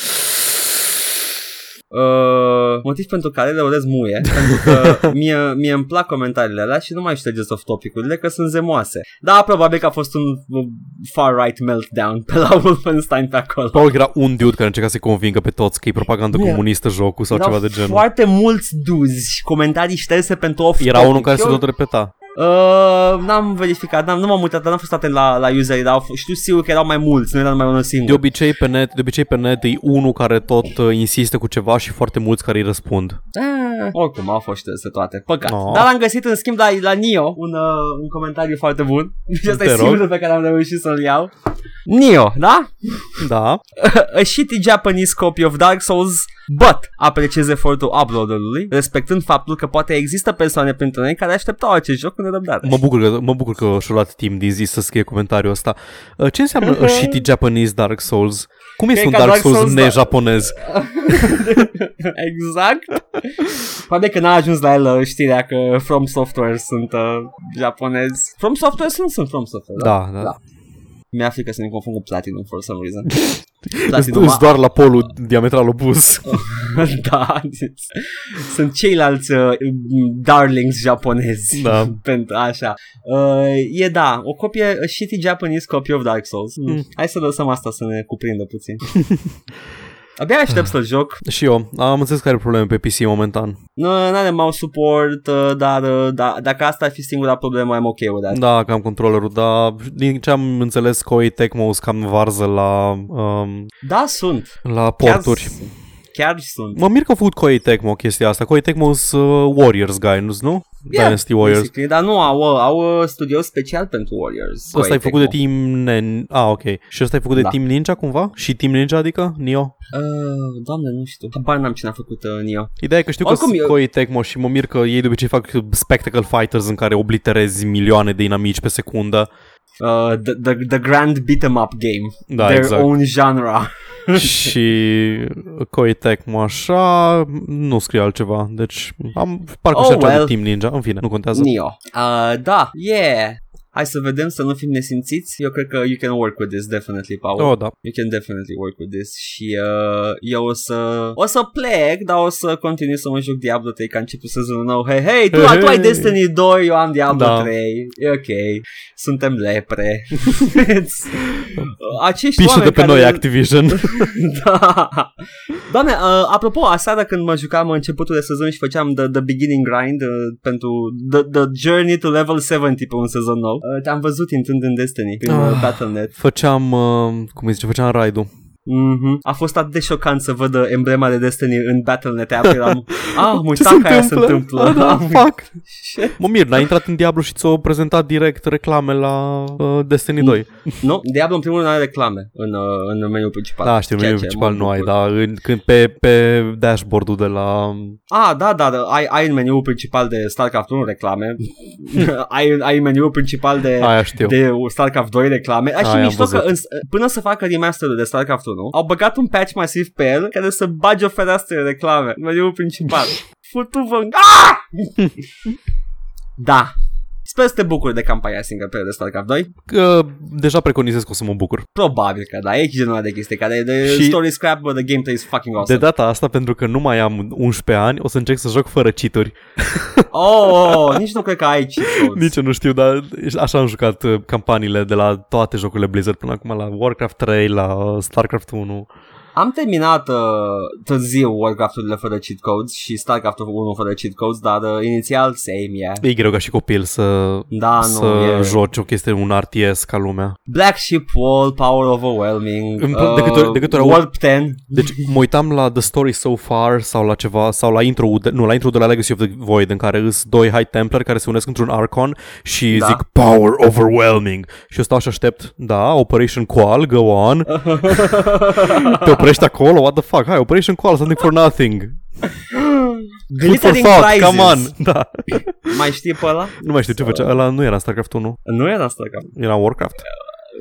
Uh, motiv pentru care le urez muie <laughs> Pentru că mie, mie îmi plac comentariile alea Și nu mai ștergeți off topic-urile Că sunt zemoase Da, probabil că a fost un uh, far-right meltdown Pe la Wolfenstein pe acolo Probabil că era un dude care încerca să convingă pe toți că e propagandă Nu, comunistă jocul sau Erau ceva de genul. foarte mulți duzi Comentarii șterse pentru off Era unul care se tot repeta. Uh, n-am verificat, n-am, nu m-am uitat, n-am fost atent la, la user, dar au f- știu sigur că erau mai mulți, nu era numai unul De singur. obicei pe net, de obicei pe net e unul care tot uh, insistă cu ceva și foarte mulți care îi răspund. Eh, oricum, au fost șterse toate, păcat. No. Dar am găsit în schimb la, la Nio un, uh, un comentariu foarte bun și ăsta Te e rog. singurul pe care am reușit să-l iau. Nio, da? Da. <laughs> A shitty Japanese copy of Dark Souls, but apreciez efortul uploaderului, respectând faptul că poate există persoane printre noi care așteptau acest joc cu nerăbdare. Mă bucur că, mă bucur că și-a luat timp din zi să scrie comentariul ăsta. Uh, Ce înseamnă a shitty Japanese Dark Souls? Cum este Cred un că Dark Dark Souls Souls, da. ne-japonez? <laughs> exact. Poate că n-a ajuns la el uh, știrea că From Software sunt uh, japonezi. From Software sunt, sunt From Software, da? Da, da. Da. Mi-e frică să ne confund cu Platinum for some reason. Îți <laughs> Platinum, îți doar la polul diametral opus. <laughs> da, sunt ceilalți uh, darlings japonezi. Da. <laughs> Pentru așa. Uh, e da, o copie, a shitty Japanese copy of Dark Souls. Mm. Mm. Hai să lăsăm asta să ne cuprindă puțin. Abia aștept să-l joc. și eu. Am înțeles că are probleme pe PC momentan. Nu are mouse support, uh, dar uh, da, dacă asta ar fi singura problemă, am ok with that. Da, că am controllerul, dar din ce am înțeles, Koei Tecmo cam varză la, um, Da, sunt. la porturi. Chiar, chiar sunt. Mă mir că a făcut Koei Tecmo chestia asta. Koei Tecmo sunt uh, Warriors guy, nu? nu? Yeah, Dynasty Warriors. basically, Dar nu, au, au uh, studio special pentru Warriors. Ăsta e Koei făcut de Tecmo. Team... Ne- ah, ok. Și ăsta e făcut de Da. Team Ninja cumva? Și Team Ninja adică? Nio? Uh, doamne, nu știu. Habar n-am cine a făcut uh, Neo. Ideea e că știu Oricum, că sunt eu- Koei Tecmo și mă mir că ei de obicei fac spectacle fighters în care obliterezi milioane de inamici pe secundă. Uh, the, the, the Grand Beat'em Up Game. Da, Their exact. own genre. <laughs> și Koei Tecmo așa nu scrie altceva. Deci am parcă Oh, oh, și well. de Team Ninja. În fine, nu contează. Neo. Uh, da, yeah. Hai să vedem să nu fim nesimțiți. Eu cred că you can work with this, definitely, Paul. Oh, da. You can definitely work with this și uh, eu o să o să plec, dar o să continui să mă joc Diablo 3 că a început sezonul nou. Hei, hei, tu, Hei, tu ai hei. Destiny 2, eu am Diablo Da. 3. E ok. Suntem lepre. <laughs> Acești Pișă oameni de pe care... noi Activision. <laughs> da. Doamne, uh, apropo, aseară când mă jucam în începutul de sezon și făceam the, the beginning grind uh, pentru the, the journey to level 70 pe un sezon nou, uh, te-am văzut intrând în Destiny prin uh, Ah. Battle.net. Făceam, uh, cum îi zice, făceam raid-ul. Mm-hmm. A fost atât de șocant să văd uh, emblema de Destiny în Battle.net app. Eram, <laughs> ah, am Ce uitat se că aia se întâmplă? întâmplă. Ah, da, Am fuck. Shit. Mă mir, n-a intrat în Diablo și ți-o prezentat direct reclame la uh, Destiny 2. <laughs> Nu, Diablo în primul rând nu are reclame în, uh, în meniul principal. Da, știu, Ceea meniul ce principal mă nu ai, bucur. dar în, când pe, pe dashboard-ul de la... Ah, da, da, da. Ai, ai în meniul principal de StarCraft 1 reclame. <laughs> ai, ai în meniul principal de Aia știu. de StarCraft 2 reclame. Așa Aia am mișto că văzut. în, până să facă remasterul de StarCraft 1, au băgat un patch masiv pe el care să bage o fereastră de reclame în meniul principal. <laughs> Futu-vă în... Ah! <laughs> da. Sper să te bucuri de campania single player de StarCraft 2. Că deja preconizez că o să mă bucur. Probabil că da, e genul ăla de chestii care de Și- story scrap, but the gameplay is fucking awesome. De data asta, pentru că nu mai am 11 ani, o să încerc să joc fără cheaturi. <laughs> Oh, oh, oh, nici nu cred că ai cheat codes. Nici eu nu știu, dar așa am jucat uh, campaniile de la toate jocurile Blizzard până acum, la Warcraft 3, la uh, Starcraft 1. Am terminat uh, târziu Warcraft-urile fără cheat codes și StarCraft-ul 1 fără cheat codes, dar uh, inițial same, yeah. E greu ca și copil să, Da, să nu, e... joci o chestie, un RTS ca lumea. Black Sheep Wall, Power Overwhelming, Îmi pl- de câte ori- de câte ori aud- Warp 10. Deci mă uitam la The Story So Far sau la ceva, sau la intro, de, nu, la intro de la Legacy of the Void în care îs doi High Templar care se unesc într-un Archon și Da. zic Power Overwhelming și eu stau și aștept, da, Operation Qual, go on, <laughs> te oprești acolo, what the fuck, hai, Operation Qual, something for nothing, food for Glittering thought, Prizes. come on, <laughs> da. Mai știi pe ăla? Nu mai știu ce făcea, ăla nu era în StarCraft 1, Nu era StarCraft. era Warcraft.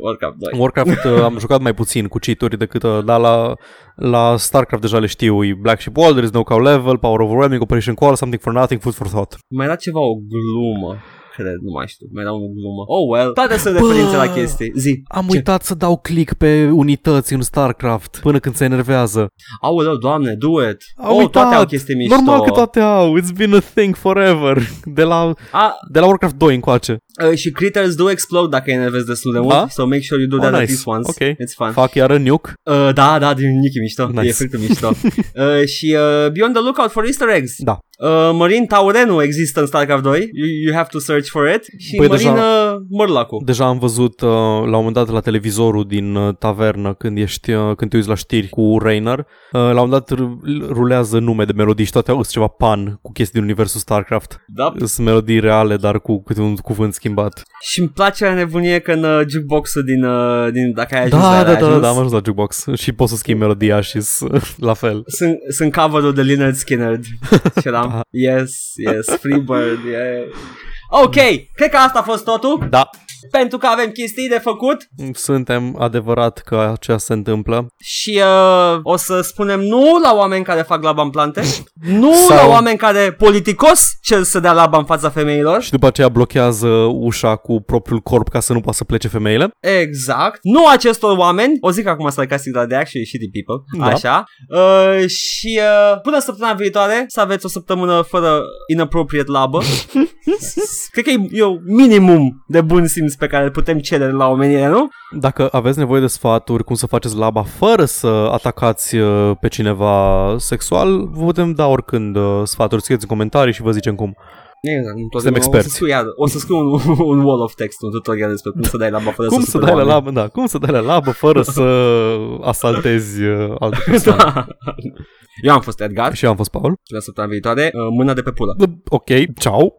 Warcraft 2. Warcraft uh, am jucat mai puțin cu cheat decât, uh, dar la, la StarCraft deja le știu, e Black Sheep Wall, there is no cow level, Power Overwhelming, Operation Qual, something for nothing, food for thought. Mai era ceva, o glumă. Cred, nu mai știu. Mai era o glumă. Oh, well. Toate sunt referințe la chestii. Zi. Am Ce? uitat să dau click pe unități în StarCraft până când se enervează. Aoleu, doamne, do it. Am oh, uitat. toate au chestii mișto. Normal că toate au. It's been a thing forever. De la, A, de la Warcraft 2 încoace. Uh, și critters do explode dacă îi enervezi destul de mult. Da? So make sure you do Oh, that at nice. least once. Ok. It's fun. Fac iară nuke. Uh, da, da, din Nicky mișto. Nice. E foarte mișto. <laughs> uh, și uh, Beyond the Lookout for Easter Eggs. Da. Uh, Marin Taurenu există în StarCraft 2. You, you have to search for it. Și Păi Marin deja- uh, Mărlacu. Deja am văzut uh, la un moment dat la televizorul din uh, tavernă când ești uh, când te uiți la știri cu Rainer. Uh, la un moment dat r- rulează nume de melodii și toate au ceva pan cu chestii din universul StarCraft. Da. Sunt melodii reale, dar cu câte un cuvânt schimbat. Și îmi place la nebunie că în uh, jukebox-ul din, uh, din dacă ai ajuns Da, la da, ai da, ajuns, da, am ajuns la jukebox și poți să schimbi melodia și s- <laughs> la fel. sunt, sunt cover-ul de Leonard Skinner <laughs> și eram, Da. yes, yes, Freebird, yeah. Ok, cred că asta a fost totul, Da, pentru că avem chestii de făcut suntem adevărat că aceea se întâmplă. și uh, o să spunem nu la oameni care fac laba în plante, nu Sau- la oameni care politicos cer să dea laba în fața femeilor, Și după aceea blochează ușa cu propriul corp ca să nu poată să plece femeile. Exact. Nu acestor oameni, o zic acum sarcastic, dar de actually shitty people, Da. așa. Uh, și uh, până săptămâna viitoare să aveți o săptămână fără inappropriate labă. <laughs> Cred că e, e un minimum de bun simț pe care îl putem cere de la omenire, nu? Dacă aveți nevoie de sfaturi cum să faceți laba fără să atacați uh, pe cineva sexual, vă putem da oricând uh, sfaturi. Scrieți în comentarii și vă zicem cum. Exact, nu tot- Suntem o experți. Să scriu, iar, o să scriu un, un wall of text, un tutorial despre cum să dai laba fără <laughs> Cum să să superi dai la oameni. labă, da, cum să dai la labă fără să asaltezi uh, alte <laughs> persoane. Da. Eu am fost Edgar Și eu am fost Paul. la săptămâna viitoare, uh, mâna de pe pulă. Ok, ciao.